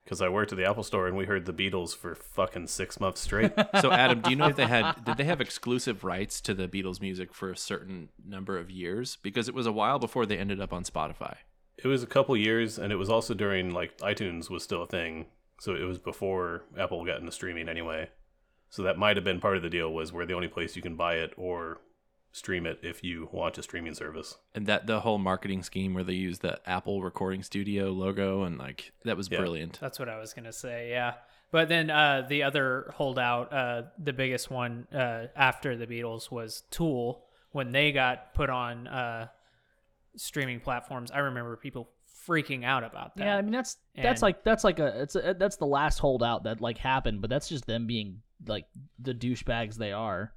Because I worked at the Apple store and we heard the Beatles for fucking six months straight. [laughs] So Adam, do you know if they had did they have exclusive rights to the Beatles music for a certain number of years? Because it was a while before they ended up on Spotify. it was a couple years and it was also during like iTunes was still a thing. So it was before Apple got into streaming anyway. So that might have been part of the deal was we're the only place you can buy it or stream it if you want a streaming service. And that the whole marketing scheme where they used the Apple recording studio logo and like that was Yeah. brilliant. That's what I was gonna say. Yeah, but then uh, the other holdout, uh, the biggest one uh, after the Beatles was Tool. When they got put on uh, streaming platforms, I remember people freaking out about that. Yeah, I mean that's that's And- like that's like a it's a, that's the last holdout that like happened, but that's just them being like the douchebags they are.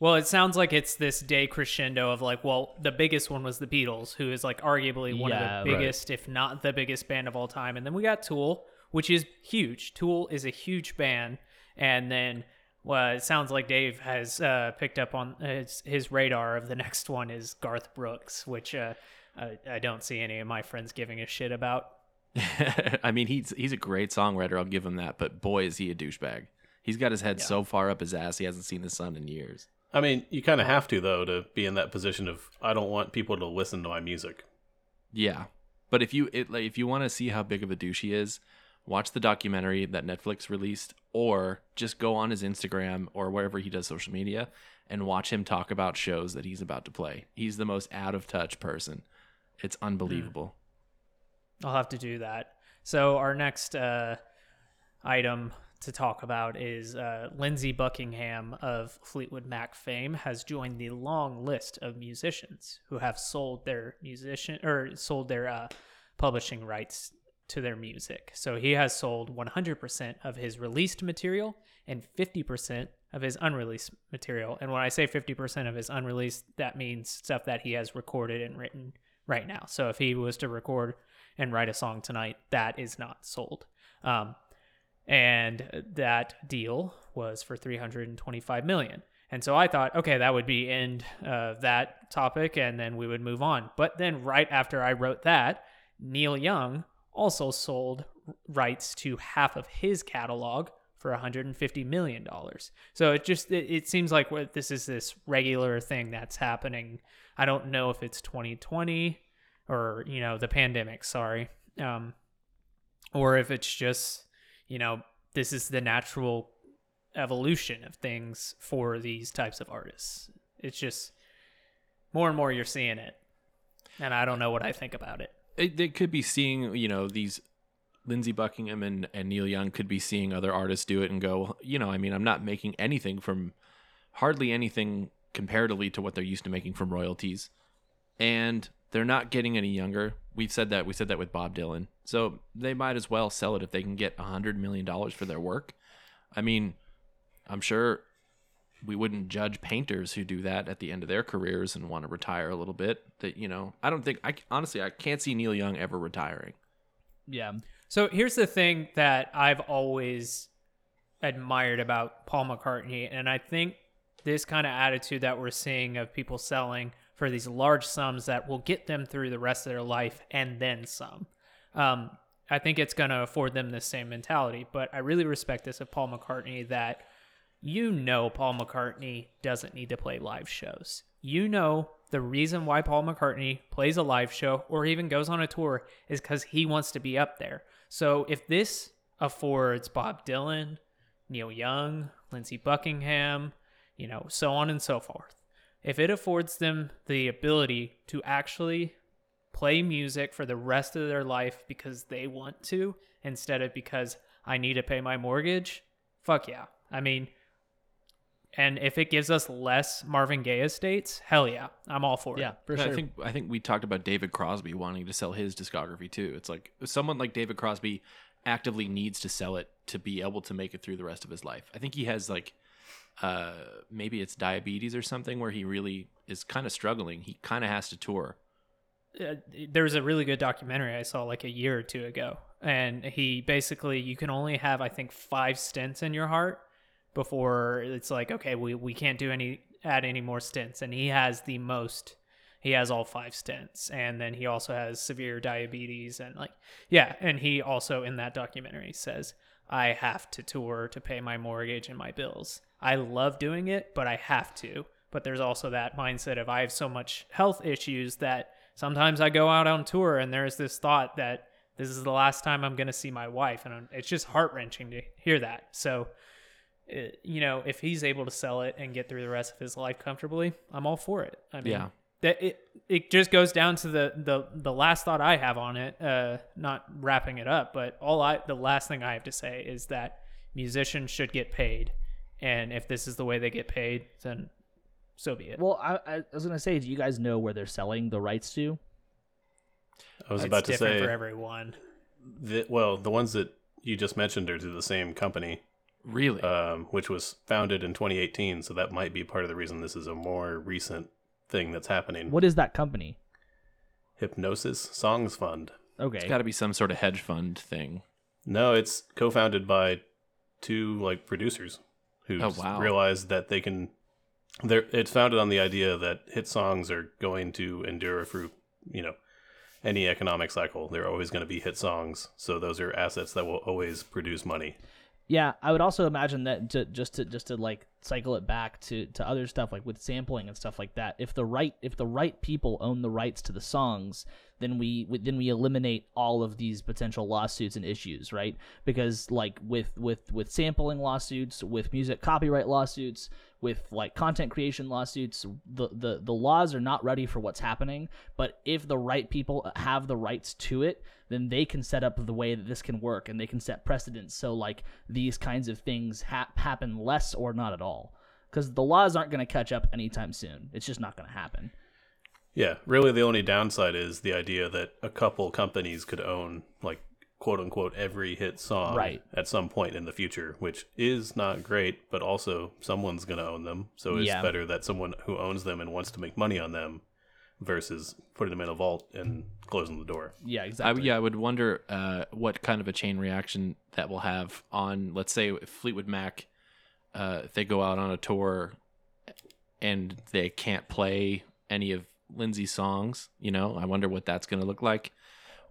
Well, it sounds like it's this day crescendo of like, well, the biggest one was the Beatles, who is like arguably one Yeah, of the biggest, if not the biggest band of all time. And then we got Tool, which is huge. Tool is a huge band. And then, well, it sounds like Dave has uh, picked up on his, his radar of the next one is Garth Brooks, which uh, I, I don't see any of my friends giving a shit about. [laughs] I mean, he's he's a great songwriter. I'll give him that. But boy, is he a douchebag. He's got his head so far up his ass, he hasn't seen the sun in years. I mean, you kind of have to though to be in that position of I don't want people to listen to my music. Yeah, but if you it, like, if you want to see how big of a douche he is, watch the documentary that Netflix released, or just go on his Instagram or wherever he does social media and watch him talk about shows that he's about to play. He's the most out of touch person. It's unbelievable. I'll have to do that. So our next uh, item to talk about is uh, Lindsey Buckingham of Fleetwood Mac fame has joined the long list of musicians who have sold their musician or sold their uh, publishing rights to their music. So he has sold 100% of his released material and 50% of his unreleased material. And when I say 50% of his unreleased, that means stuff that he has recorded and written right now. So if he was to record and write a song tonight, that is not sold. Um, and that deal was for 325 million. And so I thought, okay, that would be end of that topic, and then we would move on. But then right after I wrote that, Neil Young also sold rights to half of his catalog for 150 million dollars. So it just it, it seems like what this is this regular thing that's happening. I don't know if it's 2020 or you know the pandemic. Sorry, um, or if it's just you know this is the natural evolution of things for these types of artists. It's just more and more you're seeing it, and I don't know what I think about it. It, they could be seeing, you know, these Lindsey Buckingham and, and Neil Young could be seeing other artists do it and go, you know, I mean, I'm not making anything from hardly anything comparatively to what they're used to making from royalties. and they're not getting any younger. We've said that. We said that with Bob Dylan. So they might as well sell it if they can get a hundred million dollars for their work. I mean, I'm sure we wouldn't judge painters who do that at the end of their careers and want to retire a little bit. That you know, I don't think I honestly I can't see Neil Young ever retiring. Yeah. So here's the thing that I've always admired about Paul McCartney, and I think this kind of attitude that we're seeing of people selling for these large sums that will get them through the rest of their life and then some. Um, I think it's going to afford them the same mentality, but I really respect this of Paul McCartney that you know Paul McCartney doesn't need to play live shows. You know the reason why Paul McCartney plays a live show or even goes on a tour is because he wants to be up there. So if this affords Bob Dylan, Neil Young, Lindsey Buckingham, you know, so on and so forth, if it affords them the ability to actually play music for the rest of their life because they want to instead of because I need to pay my mortgage, fuck yeah. I mean, and if it gives us less Marvin Gaye estates, hell yeah, I'm all for it. Yeah, it. for sure. I think I think we talked about David Crosby wanting to sell his discography too. It's like someone like David Crosby actively needs to sell it to be able to make it through the rest of his life. I think he has like uh maybe it's diabetes or something where he really is kind of struggling. He kind of has to tour. uh, there was a really good documentary I saw like a year or two ago, and he basically you can only have I think five stents in your heart before it's like okay we we can't do any add any more stents, and he has the most. He has all five stents, and then he also has severe diabetes, and like yeah, and he also in that documentary says I have to tour to pay my mortgage and my bills. I love doing it, but I have to. But there's also that mindset of I have so much health issues that sometimes I go out on tour and there's this thought that this is the last time I'm going to see my wife. And it's just heart wrenching to hear that. So, uh, you know, if he's able to sell it and get through the rest of his life comfortably, I'm all for it. I mean, Yeah. that it, it just goes down to the, the, the last thought I have on it, uh, not wrapping it up, but all I, the last thing I have to say is that musicians should get paid. And if this is the way they get paid, then so be it. Well, I, I was gonna say, do you guys know where they're selling the rights to? I was it's about to different say, for everyone. the, well, the ones that you just mentioned are to the same company, Really? um, which was founded in 2018. So that might be part of the reason this is a more recent thing that's happening. What is that company? Hipgnosis Songs Fund. Okay. it's got to be some sort of hedge fund thing. No, it's co-founded by two like producers who Oh, wow. realized that they can. They're, it's founded on the idea that hit songs are going to endure through, you know, any economic cycle. They're always going to be hit songs, so those are assets that will always produce money. Yeah, I would also imagine that to, just to just to like cycle it back to to other stuff like with sampling and stuff like that. If the right if the right people own the rights to the songs, then we then we eliminate all of these potential lawsuits and issues, right? Because like with with with sampling lawsuits, with music copyright lawsuits, with like content creation lawsuits, the the the laws are not ready for what's happening. But if the right people have the rights to it, then they can set up the way that this can work and they can set precedents so like these kinds of things ha- happen less or not at all because the laws aren't going to catch up anytime soon it's just not going to happen Yeah, really, the only downside is the idea that a couple companies could own like quote unquote every hit song Right. at some point in the future, which is not great, but also someone's going to own them. So it's Yeah. better that someone who owns them and wants to make money on them versus putting them in a vault and closing the door. yeah I, exactly yeah, I would wonder uh, what kind of a chain reaction that will have on, let's say, Fleetwood Mac. Uh, if they go out on a tour and they can't play any of Lindsey's songs, you know, I wonder what that's going to look like.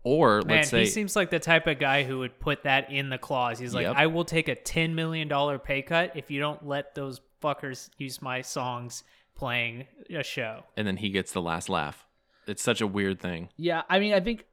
Or Man, let's say, he seems like the type of guy who would put that in the clause. He's like, Yep. I will take a ten million dollar pay cut if you don't let those fuckers use my songs playing a show. and then he gets the last laugh. It's such a weird thing. yeah i mean i think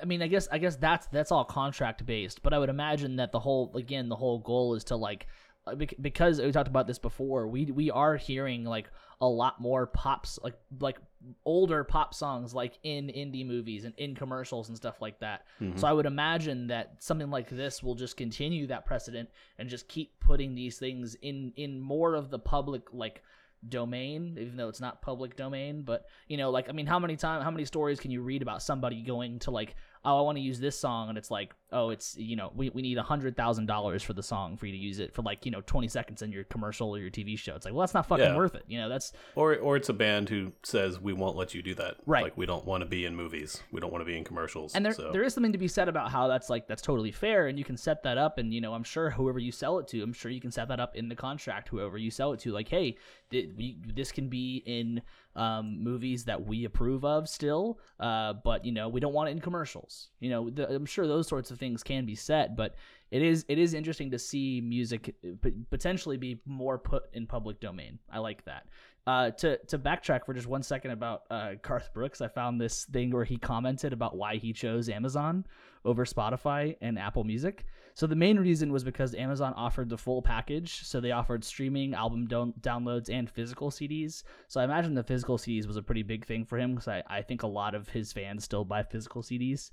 i mean i guess i guess that's that's all contract based but i would imagine that the whole again the whole goal is to like bec- Uh, because we talked about this before we we are hearing like a lot more pops like like older pop songs like in indie movies and in commercials and stuff like that mm-hmm. so i would imagine that something like this will just continue that precedent and just keep putting these things in in more of the public like domain, even though it's not public domain. But you know, like I mean, how many time, how many stories can you read about somebody going to like, oh, I want to use this song, and it's like, oh, it's you know, we, we need a hundred thousand dollars for the song for you to use it for like you know twenty seconds in your commercial or your TV show. It's like, well, that's not fucking Yeah. worth it. You know, that's Or or it's a band who says we won't let you do that. Right. Like we don't want to be in movies. We don't want to be in commercials. and there so. there is something to be said about how that's like that's totally fair, and you can set that up, and you know, I'm sure whoever you sell it to, I'm sure you can set that up in the contract. Whoever you sell it to, like, hey, th- we, this can be in um, movies that we approve of still, uh, but you know, we don't want it in commercials. You know, the, I'm sure those sorts of things can be set, but it is it is interesting to see music uh, potentially be more put in public domain. I like that. Uh, to to backtrack for just one second about uh, Garth Brooks, I found this thing where he commented about why he chose Amazon over Spotify and Apple Music. So the main reason was because Amazon offered the full package. So they offered streaming, album down- downloads, and physical CDs. So I imagine the physical CDs was a pretty big thing for him because I, I think a lot of his fans still buy physical CDs.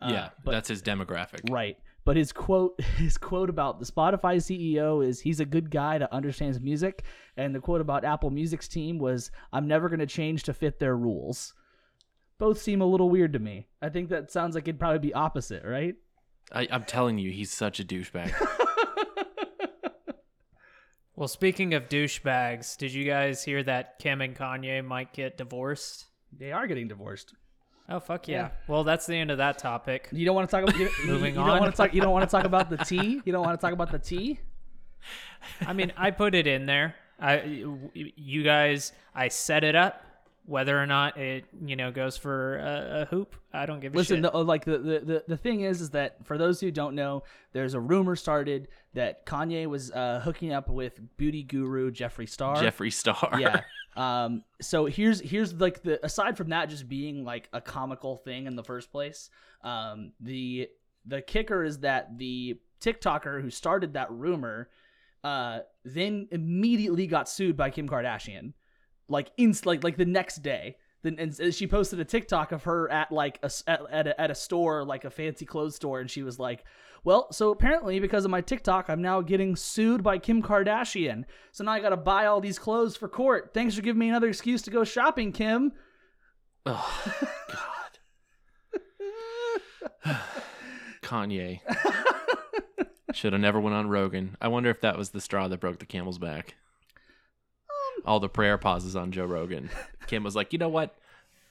Uh, yeah, but that's his demographic. Right. But his quote [laughs] his quote about the Spotify CEO is he's a good guy that understands music and the quote about Apple Music's team was I'm never going to change to fit their rules. Both seem a little weird to me. I think that sounds like it'd probably be opposite, right? I, I'm telling you, he's such a douchebag. [laughs] Well, speaking of douchebags, did you guys hear that Kim and Kanye might get divorced? They are getting divorced. Oh fuck yeah! Yeah. Well, that's the end of that topic. You don't want to talk about you, you- Moving you on. don't want to talk you don't want to talk [laughs] about the tea? You don't want to talk about the tea? I mean, I put it in there. I, you guys, I set it up. Whether or not it, you know, goes for a, a hoop, I don't give a Listen, shit. the, like the, the the the thing is, is that for those who don't know, there's a rumor started that Kanye was uh, hooking up with beauty guru Jeffree Star. Jeffree Star. yeah. Um. So here's here's like the aside from that just being like a comical thing in the first place. Um. The the kicker is that the TikToker who started that rumor, uh, then immediately got sued by Kim Kardashian, like inst like like the next day. Then and she posted a TikTok of her at like a at, at, a, at a store like a fancy clothes store, and she was like, "Well, so apparently because of my TikTok, I'm now getting sued by Kim Kardashian. So now I got to buy all these clothes for court. Thanks for giving me another excuse to go shopping, Kim." Oh, God. [sighs] Kanye. [laughs] Should have never went on Rogan. I wonder if that was the straw that broke the camel's back. All the prayer pauses on Joe Rogan. Kim was like, you know what?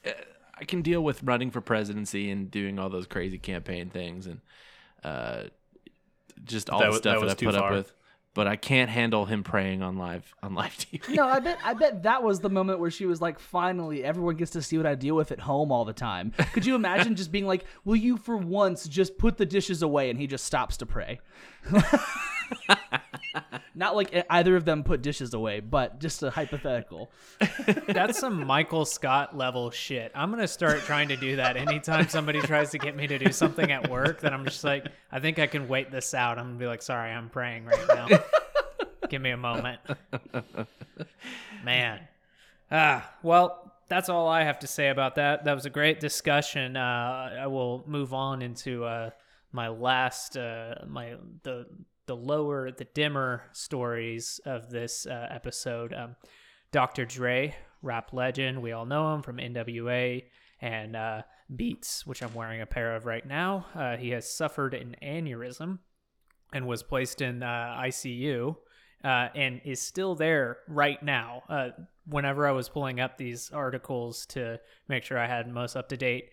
Uh, I can deal with running for presidency and doing all those crazy campaign things and uh, just all That the was- stuff that that, I've too put up with. But I can't handle him praying on live on live [laughs] TV. No, I bet I bet that was the moment where she was like, "Finally, everyone gets to see what I deal with at home all the time." Could you imagine just being like, "Will you for once just put the dishes away?" and he just stops to pray. [laughs] Not like either of them put dishes away, but just a hypothetical. [laughs] That's some Michael Scott level shit. I'm gonna start trying to do that anytime somebody tries to get me to do something at work. That I'm just like, I think I can wait this out. I'm gonna be like, sorry, I'm praying right now. [laughs] Give me a moment, man. Ah, well, that's all I have to say about that. That was a great discussion. Uh, I will move on into uh, my last, uh, my the the lower, the dimmer stories of this uh, episode. Um, Dr. Dre, rap legend. We all know him from NWA and uh, Beats, which I'm wearing a pair of right now. Uh, he has suffered an aneurysm and was placed in uh, ICU uh, and is still there right now. Uh, whenever I was pulling up these articles to make sure I had most up to date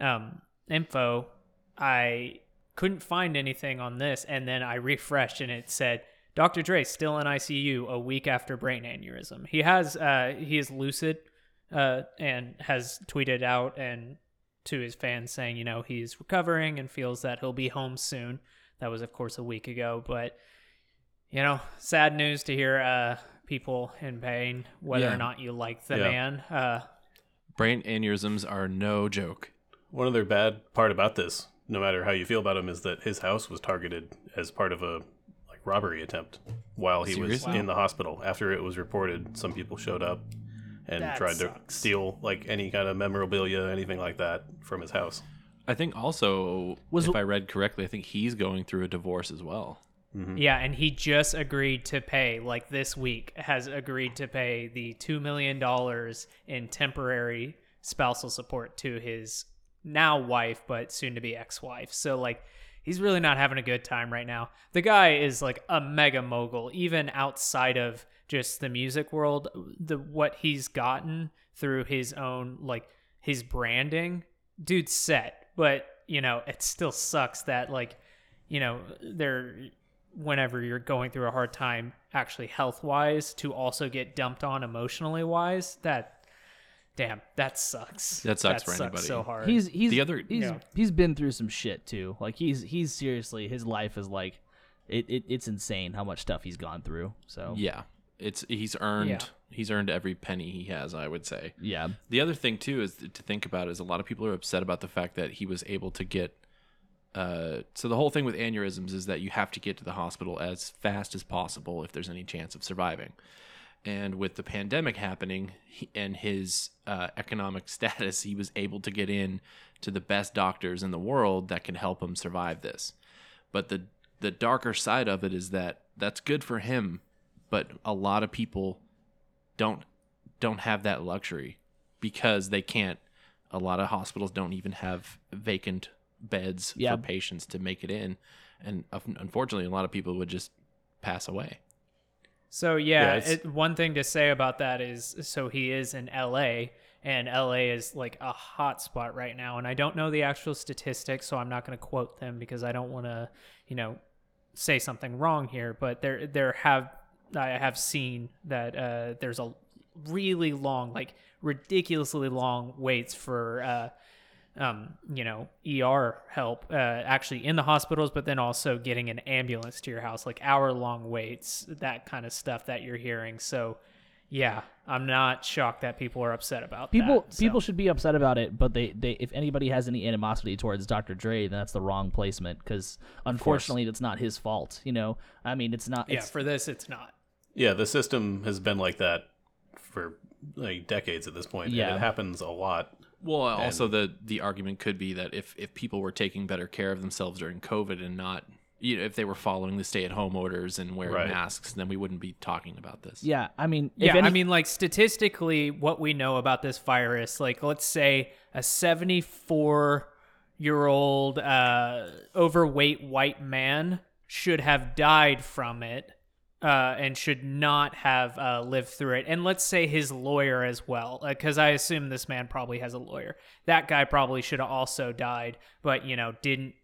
um, info, I couldn't find anything on this, and then I refreshed and it said Dr. Dre still in ICU a week after brain aneurysm. He has uh, he is lucid uh, and has tweeted out and to his fans saying you know he's recovering and feels that he'll be home soon. That was of course a week ago, but you know sad news to hear uh, people in pain whether Yeah. or not you like the Yeah. man. Uh, Brain aneurysms are no joke. One other bad part about this, no matter how you feel about him, is that his house was targeted as part of a like robbery attempt while he Seriously? was in the hospital. After it was reported, some people showed up and That tried sucks. to steal like any kind of memorabilia, anything like that, from his house. I think also, Was- if I read correctly, I think he's going through a divorce as well. Mm-hmm. Yeah, and he just agreed to pay, like this week, has agreed to pay the $2 million in temporary spousal support to his now wife, but soon to be ex wife. So, like, he's really not having a good time right now. The guy is like a mega mogul, even outside of just the music world. The what he's gotten through his own, like, his branding, dude's set. But, you know, it still sucks that, like, you know, they're whenever you're going through a hard time actually health wise to also get dumped on emotionally wise that damn that sucks That sucks for sucks anybody. so hard He's he's The other- he's Yeah. he's been through some shit too. Like he's he's seriously his life is like it, it it's insane how much stuff he's gone through. So Yeah, it's he's earned Yeah. he's earned every penny he has. I would say. yeah. The other thing too is to think about is a lot of people are upset about the fact that he was able to get. Uh, so the whole thing with aneurysms is that you have to get to the hospital as fast as possible if there's any chance of surviving. And with the pandemic happening he, and his uh, economic [laughs] status, he was able to get in to the best doctors in the world that can help him survive this. But the the darker side of it is that that's good for him, but a lot of people don't don't have that luxury because they can't a lot of hospitals don't even have vacant beds Yeah. for patients to make it in and unfortunately a lot of people would just pass away So Yeah, yeah, it, one thing to say about that is so he is in LA and LA is like a hot spot right now and I don't know the actual statistics so I'm not going to quote them because I don't want to, you know, say something wrong here, but there there have I have seen that uh there's a really long like ridiculously long waits for uh um, you know, ER help uh, actually in the hospitals, but then also getting an ambulance to your house, like hour long waits, that kind of stuff that you're hearing. So, yeah, I'm not shocked that people are upset about People that. so. people should be upset about it, but they, they if anybody has any animosity towards Dr. Dre, then that's the wrong placement because unfortunately it's not his fault. You know, I mean it's not. yeah, It's, for this, it's not. Yeah, the system has been like that for like decades at this point. Yeah. and it happens a lot. Well also the the argument could be that if if people were taking better care of themselves during covid and not you know if they were following the stay at home orders and wearing Right. masks then we wouldn't be talking about this yeah, I mean, if Yeah, any, I mean, like statistically, what we know about this virus, like let's say a 74 year old uh, overweight white man should have died from it uh, and should not have uh, lived through it. And let's say his lawyer as well, because I assume this man probably has a lawyer. That guy probably should have also died, but you know didn't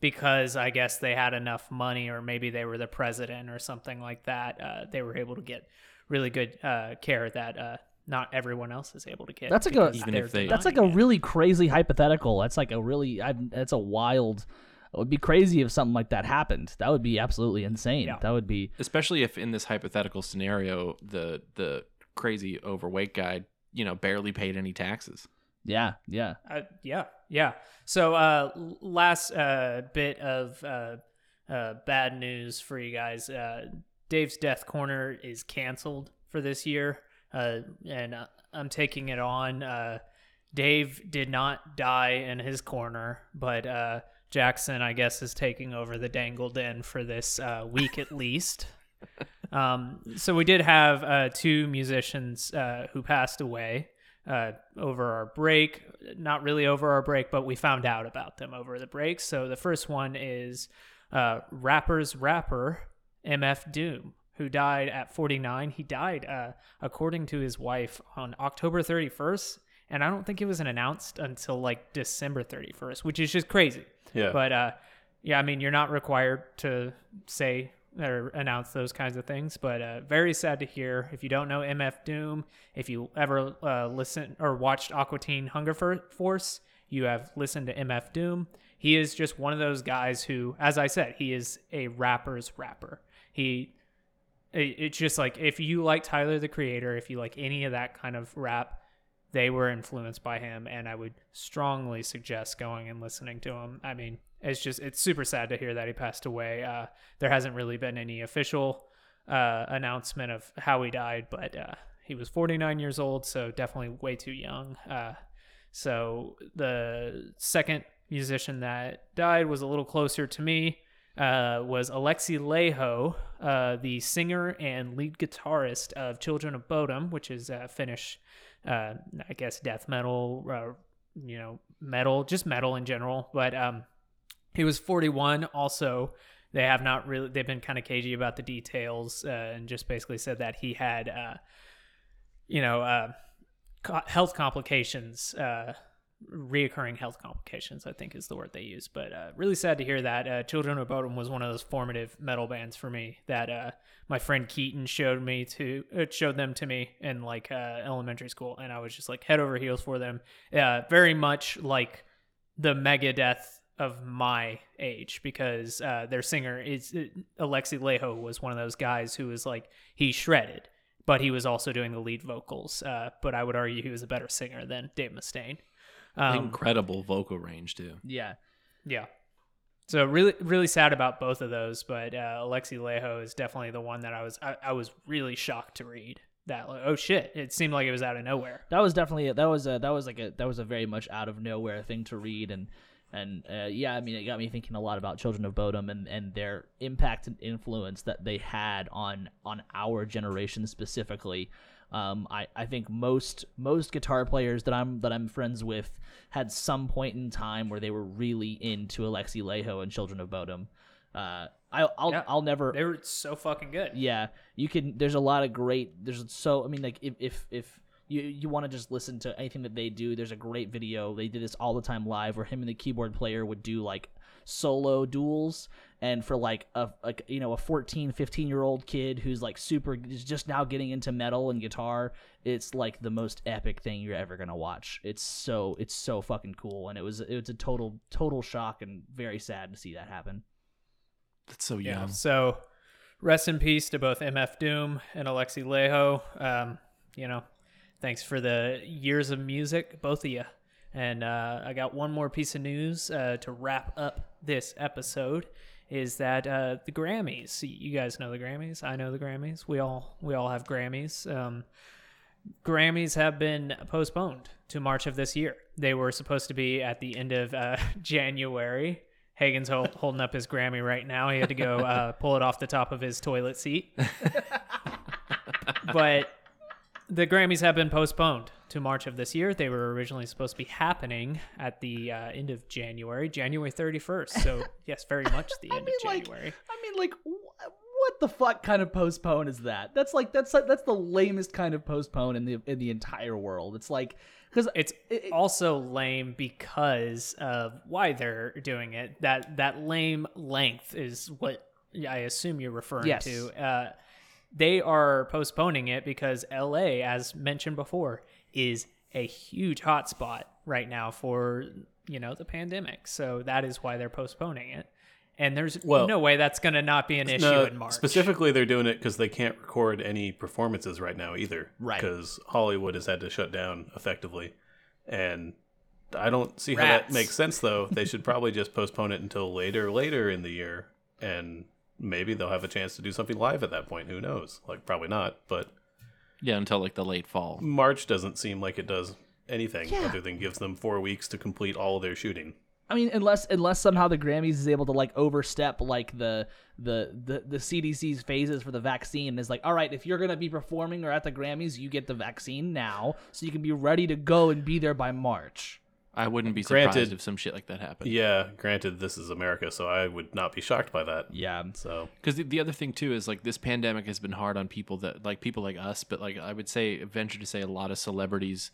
because I guess they had enough money, or maybe they were the president or something like that. Uh, they were able to get really good uh, care that uh, not everyone else is able to get. That's like a- because Even if they- that's like a it. really crazy hypothetical. That's like a really I, that's a wild. It would be crazy if something like that happened. That would be absolutely insane. Yeah. That would be especially if in this hypothetical scenario the the crazy overweight guy you know barely paid any taxes yeah, yeah. Uh, yeah, yeah. So, uh, last uh, bit of uh, uh, bad news for you guys. Uh, Dave's Death Corner is canceled for this year, uh, and uh, I'm taking it on. Uh, Dave did not die in his corner, but uh, Jackson, I guess, is taking over the dangled Den for this uh, week at least. [laughs] Um, so we did have uh, two musicians uh, who passed away uh, over our break. Not really over our break, but we found out about them over the break. So the first one is uh, rapper's rapper MF Doom, who died at 49. He died, uh, according to his wife, on October 31st. And I don't think it was announced until like December 31st, which is just crazy. Yeah. But uh, yeah, I mean, you're not required to say or announce those kinds of things, but uh, very sad to hear. If you don't know MF Doom, if you ever uh, listen or watched Aqua Teen Hunger For- Force, you have listened to MF Doom. He is just one of those guys who, as I said, he is a rapper's rapper. He, it's just like if you like Tyler the Creator, if you like any of that kind of rap, they were influenced by him and i would strongly suggest going and listening to him. I mean it's just it's super sad to hear that he passed away. Uh, there hasn't really been any official uh, announcement of how he died but uh, he was 49 years old so definitely way too young. Uh, so the second musician that died was a little closer to me uh, was Alexi Laiho, uh, the singer and lead guitarist of Children of Bodom, which is Finnish, uh, I guess, death metal, uh, you know, metal, just metal in general. But um, he was 41. Also, they have not really, they've been kind of cagey about the details uh, and just basically said that he had, uh, you know, uh, co- health complications, uh, reoccurring health complications, I think is the word they use. But uh, really sad to hear that. Uh, Children of Bodom was one of those formative metal bands for me that uh, my friend Keaton showed me to uh, showed them to me in like uh, elementary school, and I was just like head over heels for them. Uh, very much like the Megadeth of my age because their singer is Alexi Laiho was one of those guys who was like he shredded, but he was also doing the lead vocals. But I would argue he was a better singer than Dave Mustaine. Um, Incredible vocal range too. Yeah. yeah. So really, really sad about both of those, but uh, Alexi Laiho is definitely the one that I was I, I was really shocked to read. That like, oh shit, it seemed like it was out of nowhere. That was definitely that was a that was like a that was a very much out of nowhere thing to read and and uh, yeah, I mean it got me thinking a lot about Children of Bodom and, and their impact and influence that they had on on our generation specifically. Um, I, I think most most guitar players that I'm that I'm friends with had some point in time where they were really into Alexi Laiho and Children of Bodom. Uh, I, I'll Yeah. I'll never They were so fucking good. yeah you can there's a lot of great there's so i mean like if if, if you, you want to just listen to anything that they do there's a great video they did this all the time live where him and the keyboard player would do like solo duels and for like a like you know a 14 15 year old kid who's like super is just now getting into metal and guitar it's like the most epic thing you're ever gonna watch it's so it's so fucking cool and it was it was a total total shock and very sad to see that happen That's so Yeah. young. So rest in peace to both MF Doom and Alexi Laiho. Um, you know, thanks for the years of music, both of you. And uh, I got one more piece of news uh, to wrap up this episode. Is that uh, the Grammys? You guys know the Grammys. I know the Grammys. We all we all have Grammys. Um, Grammys have been postponed to March of this year. They were supposed to be at the end of uh, [laughs] January. Hagen's hol- holding up his Grammy right now. He had to go uh, [laughs] pull it off the top of his toilet seat. [laughs] but the Grammys have been postponed to March of this year. They were originally supposed to be happening at the uh, end of January, January 31st. So, [laughs] yes, very much the end mean, of like- January. I mean, like, wh- what the fuck kind of postpone is that? That's like that's like that's the lamest kind of postpone in the in the entire world. It's like because It's also lame because of why they're doing it. That that lame length is what I assume you're referring Yes. to. Uh, they are postponing it because LA, as mentioned before, is a huge hotspot right now for you know the pandemic. So that is why they're postponing it. And there's Well, no way that's going to not be an issue No, in March. Specifically, they're doing it because they can't record any performances right now either. Right. Because Hollywood has had to shut down effectively, and I don't see how that makes sense. Though [laughs] they should probably just postpone it until later, later in the year, and maybe they'll have a chance to do something live at that point. Who knows? Like probably not, but Yeah, until like the late fall. March doesn't seem like it does anything Yeah. other than gives them four weeks to complete all of their shooting. I mean, unless unless somehow the Grammys is able to like overstep like the the the the CDC's phases for the vaccine and is like, all right, if you're gonna be performing or at the Grammys, you get the vaccine now, so you can be ready to go and be there by March. I wouldn't be surprised Granted- if some shit like that happened. Yeah, granted, this is America, so I would not be shocked by that. Yeah. So Because the, the other thing too is like this pandemic has been hard on people that like people like us, but like I would say venture to say a lot of celebrities,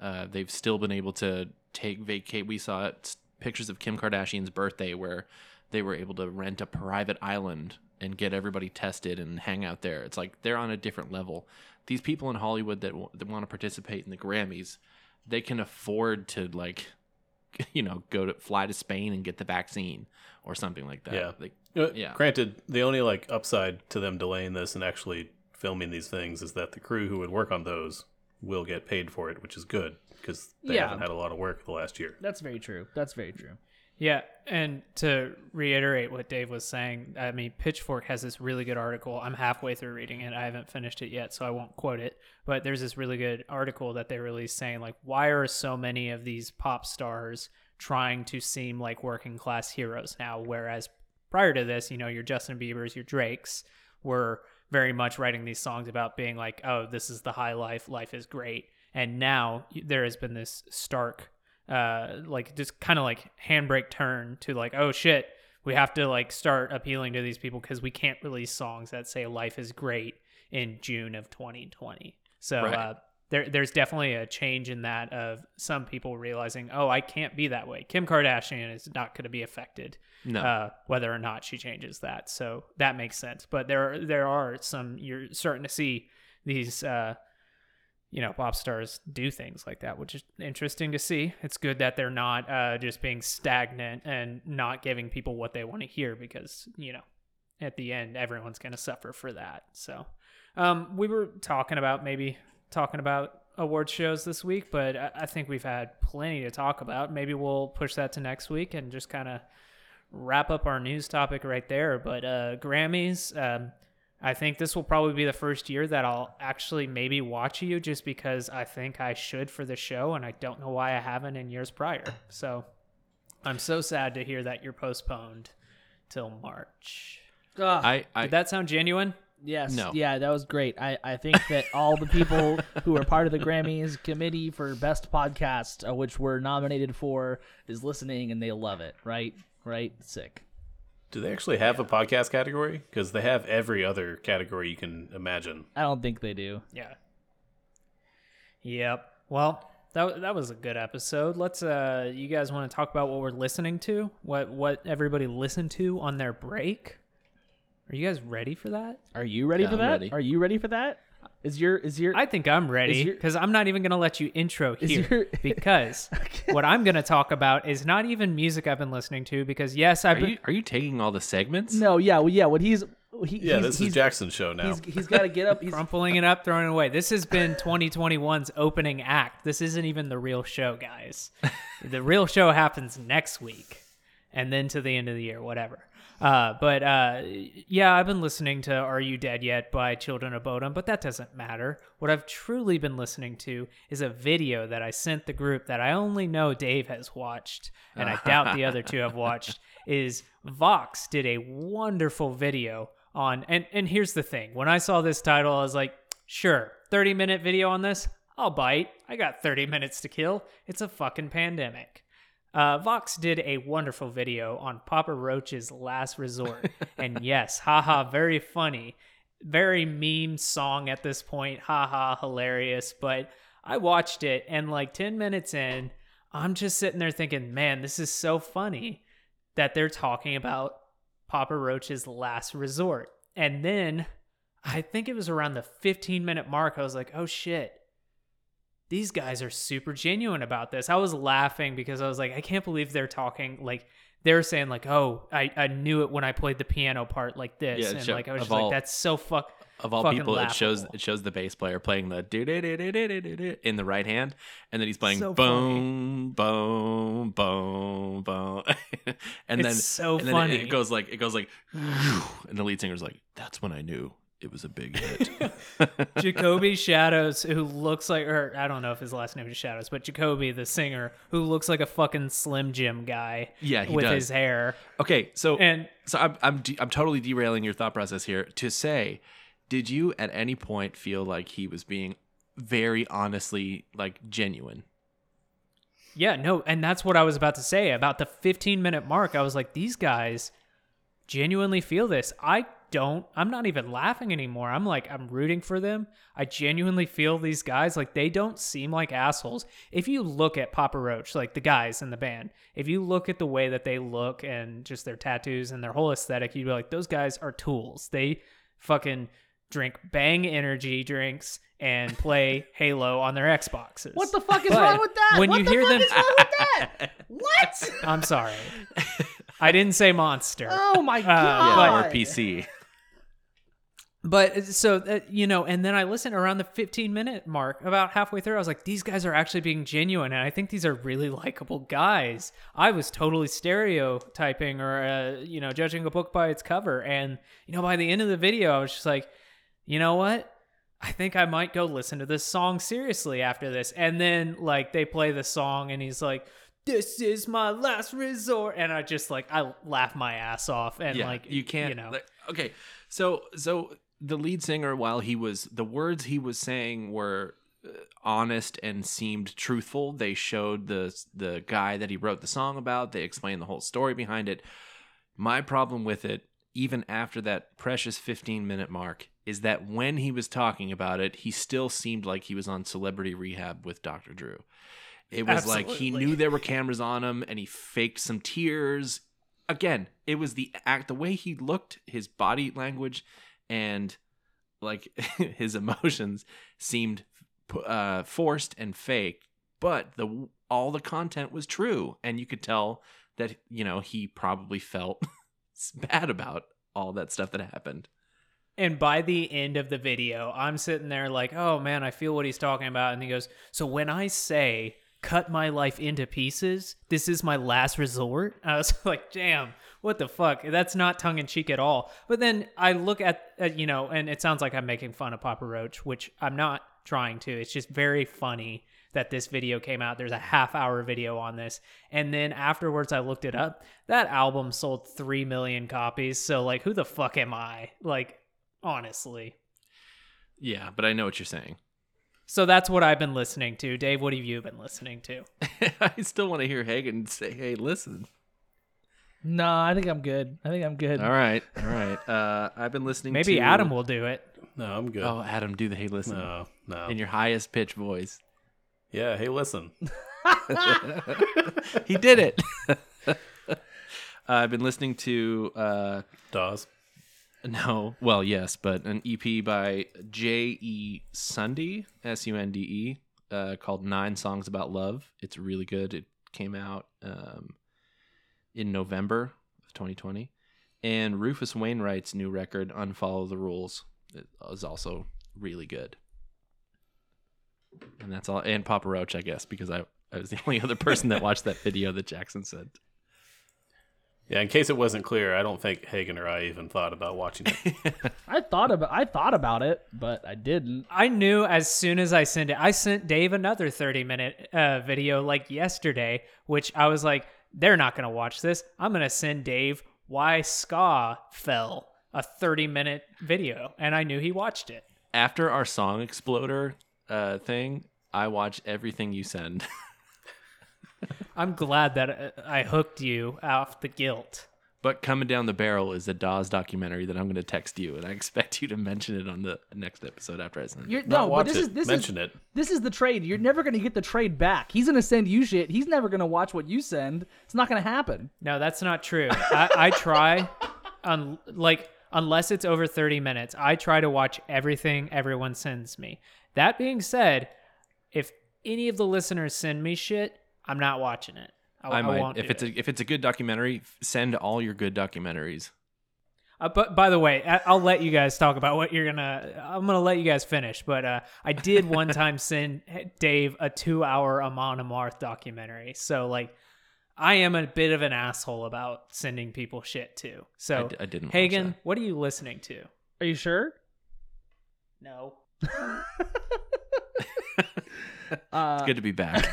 uh, they've still been able to take vacate. We saw it, pictures of Kim Kardashian's birthday where they were able to rent a private island and get everybody tested and hang out there. It's like they're on a different level. These people in Hollywood that, w- that want to participate in the Grammys, they can afford to like, [laughs] you know, go to fly to Spain and get the vaccine or something like that. Yeah. Like, Yeah. Granted, the only like upside to them delaying this and actually filming these things is that the crew who would work on those will get paid for it, which is good because they Yeah. haven't had a lot of work the last year. That's very true. That's very true. Yeah, and to reiterate what Dave was saying, I mean, Pitchfork has this really good article. I'm halfway through reading it. I haven't finished it yet, so I won't quote it. But there's this really good article that they released saying, like, why are so many of these pop stars trying to seem like working class heroes now, whereas prior to this, you know, your Justin Bieber's, your Drake's were very much writing these songs about being like, oh, this is the high life, life is great. And now there has been this stark, uh, like just kind of like handbrake turn to like, oh shit, we have to like start appealing to these people because we can't release songs that say life is great in June of 2020. So Right. uh, there, there's definitely a change in that of some people realizing, oh, I can't be that way. Kim Kardashian is not going to be affected No. uh, whether or not she changes that. So that makes sense. But there there are some you're starting to see these uh, you know pop stars do things like that, which is interesting to see. It's good that they're not uh, just being stagnant and not giving people what they want to hear because you know at the end everyone's going to suffer for that. So um, we were talking about maybe talking about award shows this week, but I, I think we've had plenty to talk about. Maybe we'll push that to next week and just kind of wrap up our news topic right there. But uh, Grammys, um, I think this will probably be the first year that I'll actually maybe watch you just because I think I should for the show, and I don't know why I haven't in years prior. So I'm so sad to hear that you're postponed till March. Ugh. I, I Did that sound genuine? Yes. No. Yeah, that was great. I, I think that all the people [laughs] who are part of the Grammys committee for best podcast, uh, which we're nominated for, is listening and they love it. Right? Right? Sick. Do they actually have a podcast category? Because they have every other category you can imagine. I don't think they do. Yeah. Yep. Well, that that was a good episode. Let's uh you guys want to talk about what we're listening to? What what everybody listened to on their break? Are you guys ready for that? Are you ready Yeah, for I'm that? ready. Are you ready for that? Is your is your I think I'm ready because I'm not even going to let you intro here your- [laughs] because [laughs] what I'm going to talk about is not even music I've been listening to because yes, I've are been you are you taking all the segments? no? Yeah, well, yeah. What he's he, Yeah, he's, this he's, is Jackson's show now. He's, he's got to get up. He's, [laughs] crumpling it up, throwing it away. This has been 2021's opening act. This isn't even the real show, guys. the real show happens next week and then to the end of the year, whatever. Uh, but uh, yeah, I've been listening to Are You Dead Yet by Children of Bodom, but that doesn't matter. What I've truly been listening to is a video that I sent the group that I only know Dave has watched, and I doubt the other two have watched, [laughs] is Vox did a wonderful video on and and here's the thing. When I saw this title, I was like, sure, 30 minute video on this, I'll bite. I got 30 minutes to kill. It's a fucking pandemic. Uh, Vox did a wonderful video on Papa Roach's Last Resort. [laughs] and yes, haha, very funny. Very meme song at this point. Haha, hilarious. But I watched it, and like 10 minutes in, I'm just sitting there thinking, man, this is so funny that they're talking about Papa Roach's Last Resort. And then I think it was around the 15 minute mark, I was like, oh shit these guys are super genuine about this. I was laughing because I was like, I can't believe they're talking like they're saying like, oh, I, I knew it when I played the piano part like this, Yeah, and show- like I was just like, that's so fuck. Of all people, it shows it shows the bass player playing the do-do-do-do-do-do-do in the right hand, and then he's playing So boom, boom, boom, boom, [laughs] and It's then so and then it- funny. It, goes like it goes like, [laughs] and the lead singer's like, "That's when I knew it was a big hit." [laughs] Jacoby Shadows, who looks like, or I don't know if his last name is Shadows, but Jacoby, the singer, who looks like a fucking Slim Jim guy. Yeah, he with does. his hair. okay, so And so I'm I'm de- I'm totally derailing your thought process here to say, did you at any point feel like he was being very honestly like genuine? Yeah, no, and that's what I was about to say. About the 15 minute mark, I was like, these guys genuinely feel this. I don't, I'm not even laughing anymore. I'm like, I'm rooting for them. I genuinely feel these guys, like, they don't seem like assholes. If you look at Papa Roach, like the guys in the band, if you look at the way that they look and just their tattoos and their whole aesthetic, you'd be like, those guys are tools. They fucking drink bang energy drinks and play [laughs] Halo on their Xboxes. what the fuck is But wrong with that? When what you the hear fuck them, is wrong with that? [laughs] what? I'm sorry. I didn't say monster. Oh my Uh, god! Yeah, or PC. But so uh, you know, and then I listened around the 15 minute mark, about halfway through. I was like, these guys are actually being genuine, and I think these are really likable guys. I was totally stereotyping or uh, you know judging a book by its cover, and you know by the end of the video, I was just like, you know what? I think I might go listen to this song seriously after this. And then like they play the song, and he's like, this is my last resort and i just like i laugh my ass off and yeah, like you can't. you know like, okay, so so the lead singer, while he was the words he was saying were uh, honest and seemed truthful. They showed the the guy that he wrote the song about. They explained the whole story behind it. My problem with it, even after that precious 15 minute mark, is that when he was talking about it, he still seemed like he was on Celebrity Rehab with Dr. Drew. It was like he knew there were cameras on him and he faked some tears. Again, it was the act, the way he looked, his body language, and like [laughs] his emotions seemed uh, forced and fake. But the all the content was true, and you could tell that you know he probably felt [laughs] bad about all that stuff that happened. And by the end of the video, I'm sitting there like, oh man, I feel what he's talking about. And he goes, so when I say cut my life into pieces, this is my last resort. [laughs] I was like, damn, what the fuck? That's not tongue in cheek at all. But then I look at, at, you know, and it sounds like I'm making fun of Papa Roach, which I'm not trying to. It's just very funny that this video came out. There's a half hour video on this. And then afterwards, I looked it up. That album sold 3 million copies. So, like, who the fuck am I? Like, honestly. Yeah, but I know what you're saying. So that's what I've been listening to. Dave, what have you been listening to? [laughs] I still want to hear Hagen say, "Hey, listen." No, I think I'm good. I think I'm good. All right, all right. Uh, I've been listening. Maybe to... Adam will do it. No, I'm good. Oh, Adam, do the hey, listen no, no. in your highest pitch voice. yeah, hey, listen. [laughs] he did it. [laughs] uh, I've been listening to uh, Dawes. No, well, yes, but an EP by J. E. Sunde, S U N D E, uh, called Nine Songs About Love. It's really good. It came out um, in November of 2020, and Rufus Wainwright's new record, Unfollow the Rules, is also really good. And that's all. And Papa Roach, I guess, because I, I was the only other person that watched that video that Jackson sent. Yeah, in case it wasn't clear, I don't think Hagen or I even thought about watching it. [laughs] I thought about I thought about it, but I didn't. I knew as soon as I sent it. I sent Dave another 30 minute uh, video like yesterday, which I was like, they're not going to watch this. I'm going to send Dave why ska fell a 30 minute video. And I knew he watched it. after our song exploder uh, thing, I watch everything you send. [laughs] I'm glad that uh, I hooked you off the guilt. but coming down the barrel is a Dawes documentary that I'm going to text you, and I expect you to mention it on the next episode after I send it. You're, no, watch but this it. is this Mention is it. this is the trade. You're never gonna get the trade back. He's gonna send you shit. He's never gonna watch what you send. It's not gonna happen. No, that's not true. I, I try, on like, unless it's over 30 minutes, I try to watch everything everyone sends me. That being said, if any of the listeners send me shit, I'm not watching it. I, I might, won't if do it's it. a if it's a good documentary, send all your good documentaries. Uh, but by the way, I, I'll let you guys talk about what you're gonna. I'm gonna let you guys finish. But uh, I did one [laughs] time send Dave a two-hour Amon Amarth documentary. So like, I am a bit of an asshole about sending people shit too. So I d- I didn't watch Hagen, that. what are you listening to? Are you sure? No. Uh, [laughs] [laughs] it's Good to be back.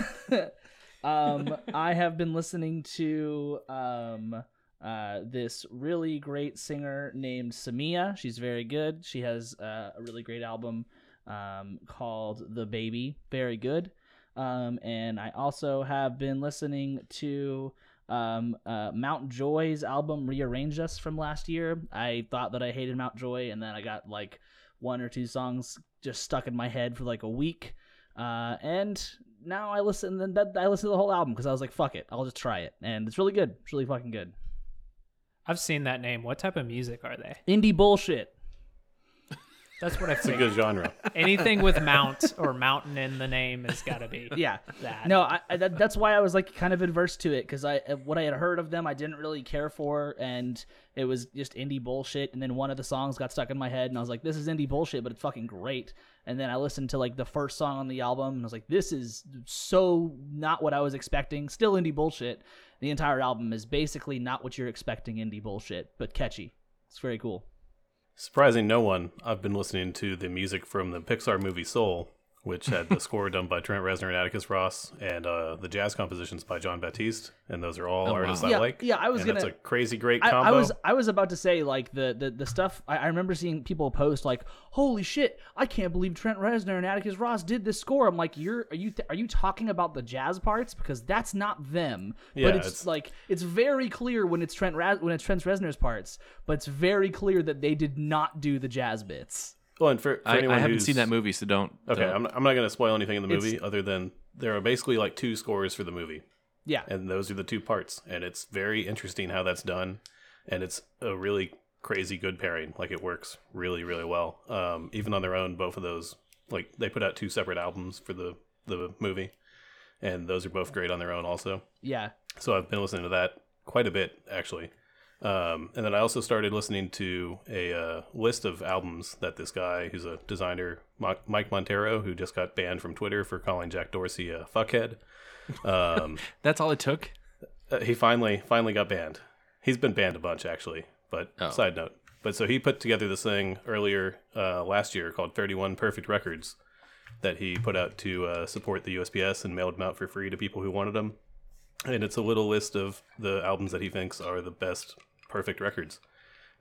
Um, I have been listening to um, uh, this really great singer named Samia. She's very good. She has uh, a really great album um, called The Baby. Very good. Um, and I also have been listening to um, uh, Mount Joy's album Rearrange Us from last year. I thought that I hated Mount Joy, and then I got like one or two songs just stuck in my head for like a week. Uh, and now I listen. Then that, I listen to the whole album because I was like, "Fuck it, I'll just try it," and it's really good. It's really fucking good. I've seen that name. What type of music are they? Indie bullshit. [laughs] That's what I think. It's a think. good genre. [laughs] Anything with mount or mountain in the name has got to be [laughs] Yeah. that. No, I, I, that, that's why I was like kind of adverse to it because I uh, what I had heard of them I didn't really care for, and it was just indie bullshit. And then one of the songs got stuck in my head, and I was like, "This is indie bullshit, but it's fucking great." And then I listened to like the first song on the album, and I was like, "This is so not what I was expecting." Still indie bullshit. The entire album is basically not what you're expecting indie bullshit, but catchy. It's very cool. Surprising no one, I've been listening to the music from the Pixar movie Soul, which had the score done by Trent Reznor and Atticus Ross, and uh, the jazz compositions by Jon Batiste, and those are all Oh, artists wow. I Yeah, like. yeah, I was and gonna- It's a crazy great I, combo. I was I was about to say like the the, the stuff I, I remember seeing people post like holy shit I can't believe Trent Reznor and Atticus Ross did this score I'm like you're are you are you talking about the jazz parts because that's not them Yeah, but it's, it's- like it's very clear when it's Trent Raz- when it's Trent Reznor's parts but it's very clear that they did not do the jazz bits well, and for, for I, anyone I haven't seen that movie, so don't. Okay, don't- I'm not, I'm not going to spoil anything in the It's- movie other than there are basically like two scores for the movie, yeah and those are the two parts, and it's very interesting how that's done, and it's a really crazy good pairing. Like it works really really well. Um, even on their own, both of those like they put out two separate albums for the the movie, and those are both great on their own also. yeah So I've been listening to that quite a bit actually. Um, and then I also started listening to a uh, list of albums that this guy, who's a designer, Mike Monteiro, who just got banned from Twitter for calling Jack Dorsey a fuckhead. Um, [laughs] That's all it took. uh, he finally finally got banned. He's been banned a bunch actually, but Oh. side note. But so he put together this thing earlier uh, last year called 31 Perfect Records that he put out to uh, support the USPS and mailed them out for free to people who wanted them. And it's a little list of the albums that he thinks are the best perfect records.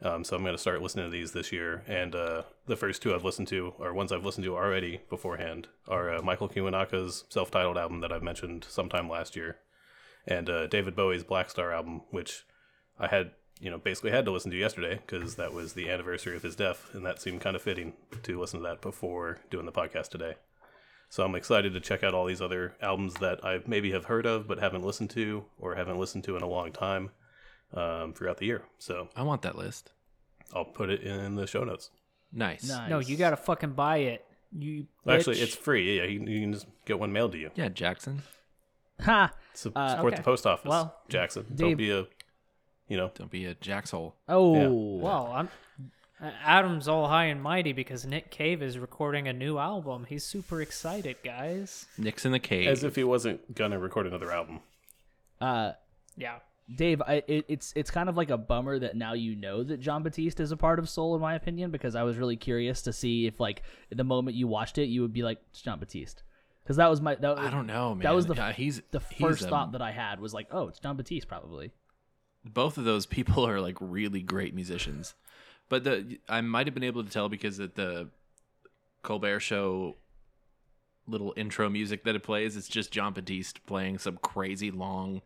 Um, so I'm going to start listening to these this year. And uh, the first two I've listened to, or ones I've listened to already beforehand, are uh, Michael Kiwanuka's self-titled album that I mentioned sometime last year, and uh, David Bowie's Blackstar album, which I had, you know, basically had to listen to yesterday because that was the anniversary of his death, and that seemed kind of fitting to listen to that before doing the podcast today. So I'm excited to check out all these other albums that I maybe have heard of but haven't listened to or haven't listened to in a long time um, throughout the year. So I want that list. I'll put it in the show notes. Nice. nice No, you gotta fucking buy it. You Actually, it's free. Yeah, you, you can just get one mailed to you. Yeah, Jackson. ha Su- Uh, support okay. the post office, Well, Jackson. Dave- Don't be a, you know, Don't be a jackshole. oh Well, I'm. Adam's all high and mighty because Nick Cave is recording a new album. He's super excited, guys. Nick's in the cave. as if he wasn't gonna record another album. uh Yeah. Dave, I, it, it's it's kind of like a bummer that now you know that Jon Batiste is a part of Soul, in my opinion, because I was really curious to see if, like, the moment you watched it, you would be like, "It's Jon Batiste," because that was my that, I don't know, man. That was the Yeah, he's the he's first a- thought that I had was like, "Oh, it's Jon Batiste, probably." both of those people [laughs] are like really great musicians. But the I might have been able to tell because at the Colbert show little intro music that it plays, it's just Jon Batiste playing some crazy long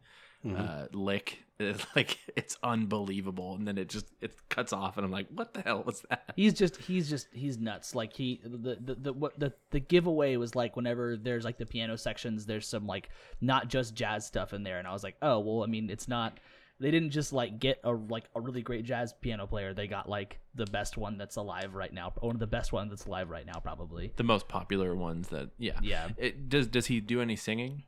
uh, lick. [laughs] It's like it's unbelievable, and then it just it cuts off, and I'm like, what the hell was that? He's just he's just he's nuts. Like he the the the what the the giveaway was like whenever there's like the piano sections, there's some like not just jazz stuff in there, and I was like, oh well, I mean, it's not. They didn't just like get a like a really great jazz piano player. They got like the best one that's alive right now, one of the best ones that's alive right now, probably. The most popular ones that yeah Yeah. It, does does he do any singing?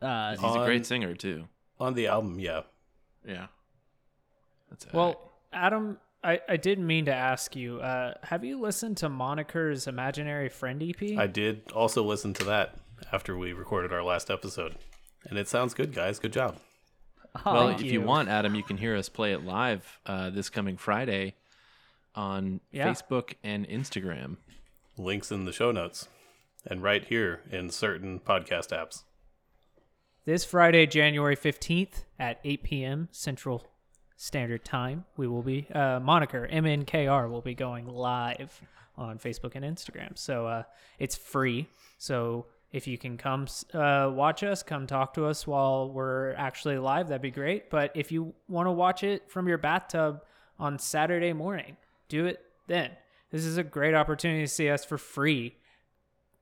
Uh, He's a great singer too. On the album, yeah. Yeah. That's all Well, Adam, I, I did mean to ask you. Uh, have you listened to Moniker's Imaginary Friend E EP? I did also listen to that after we recorded our last episode, and it sounds good, guys. Good job. [laughs] Well, if you. you. want, Adam, you can hear us play it live uh, this coming Friday on Yeah. Facebook and Instagram. Links in the show notes, and right here in certain podcast apps. This Friday, January 15th at 8 p.m. Central Standard Time, we will be, uh, Moniker, MNKR, will be going live on Facebook and Instagram. So uh, it's free. So if you can come uh, watch us, come talk to us while we're actually live, that'd be great. But if you want to watch it from your bathtub on Saturday morning, do it then. This is a great opportunity to see us for free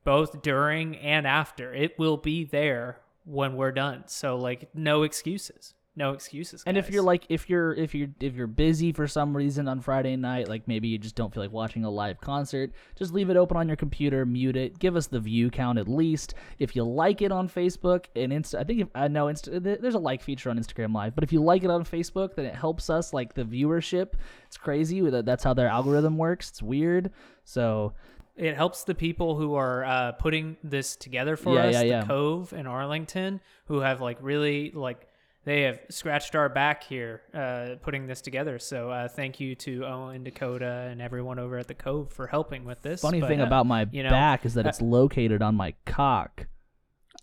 both during and after. It will be there when we're done. So like no excuses. No excuses. And if you're like if you're if you're if you're busy for some reason on Friday night, like maybe you just don't feel like watching a live concert, just leave it open on your computer, mute it, give us the view count at least. If you like it on Facebook and Insta, I think if I know Insta, there's a like feature on Instagram Live, but if you like it on Facebook, then it helps us like the viewership. It's crazy that that's how their algorithm works. It's weird. So it helps the people who are uh, putting this together for Yeah, us, yeah, the yeah. Cove in Arlington, who have like really like they have scratched our back here uh, putting this together. So uh, thank you to Owen, Dakota, and everyone over at the Cove for helping with this. Funny But, thing uh, about my you know, back is that uh, it's located on my cock.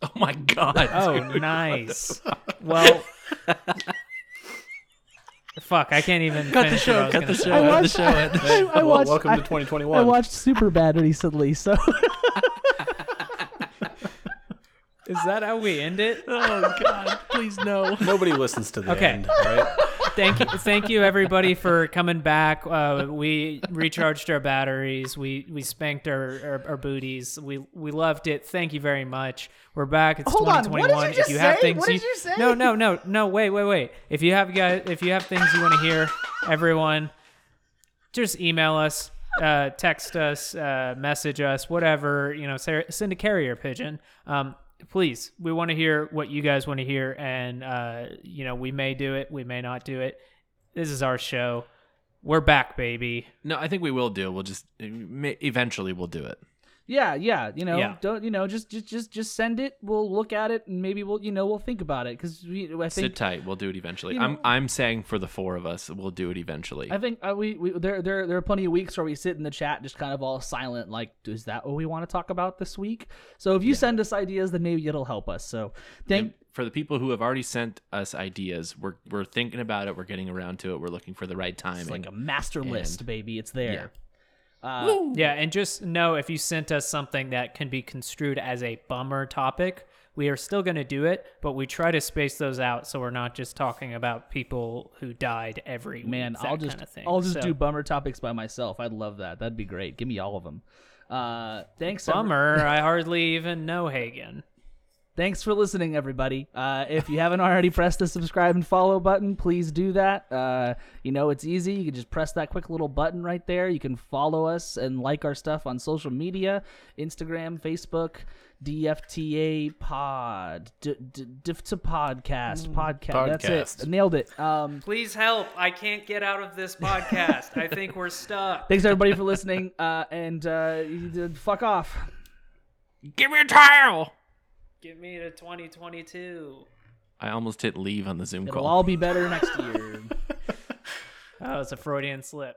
Oh my god. [laughs] Oh, [laughs] nice. Well, fuck, I can't even Cut the show, what I was cut the show. I cut the show. end [laughs] the I, show. I Well, watched. welcome I, to I 2021. watched Superbad recently, so Is that how we end it? [laughs] Oh god, please no. Nobody listens to the Okay. end, right? [laughs] thank you thank you everybody for coming back. Uh, we recharged our batteries. We we spanked our, our, our booties. We we loved it. Thank you very much. We're back. It's Hold on, what did 2021 you if just you have things What did you say? no no no no. Wait wait wait. If you have guys if you have things you want to hear everyone just email us uh, text us uh, message us whatever you know send a carrier pigeon. Um, please we want to hear what you guys want to hear and uh, you know we may do it we may not do it this is our show we're back baby No, I think we will do. We'll just eventually we'll do it. Yeah, yeah. You know, Yeah. don't you know? Just just just just send it. We'll look at it and maybe we'll you know we'll think about it because we I think Sit tight. We'll do it eventually. you I'm I'm saying for the four of us, we'll do it eventually. I think uh, we, we there there there are plenty of weeks where we sit in the chat just kind of all silent, like, is that what we want to talk about this week? So if you send us ideas, then maybe it'll help us. So thank And for the people who have already sent us ideas, we're we're thinking about it. We're getting around to it. We're looking for the right time. it's like a master list, And- baby. It's there. Uh, yeah and just know if you sent us something that can be construed as a bummer topic we are still going to do it but we try to space those out so we're not just talking about people who died every man, week, I'll just kind of thing. I'll just So, do bummer topics by myself. I'd love that. That'd be great. Give me all of them. Uh, thanks, bummer i hardly even know hagen Thanks for listening, everybody. Uh, if you haven't already pressed the subscribe and follow button, please do that. Uh, you know, it's easy. You can just press that quick little button right there. You can follow us and like our stuff on social media Instagram, Facebook, DFTA Pod, D- D- DFTA Podcast, Podcast. That's it. Nailed it. Um, please help i can't get out of this podcast i think we're stuck [laughs] thanks, everybody, for listening. Uh, and uh, you- fuck off. Give me a tile. Give me to 2022. I almost hit leave on the Zoom call. It'll call. all be better next year. [laughs] Oh, it's a Freudian slip.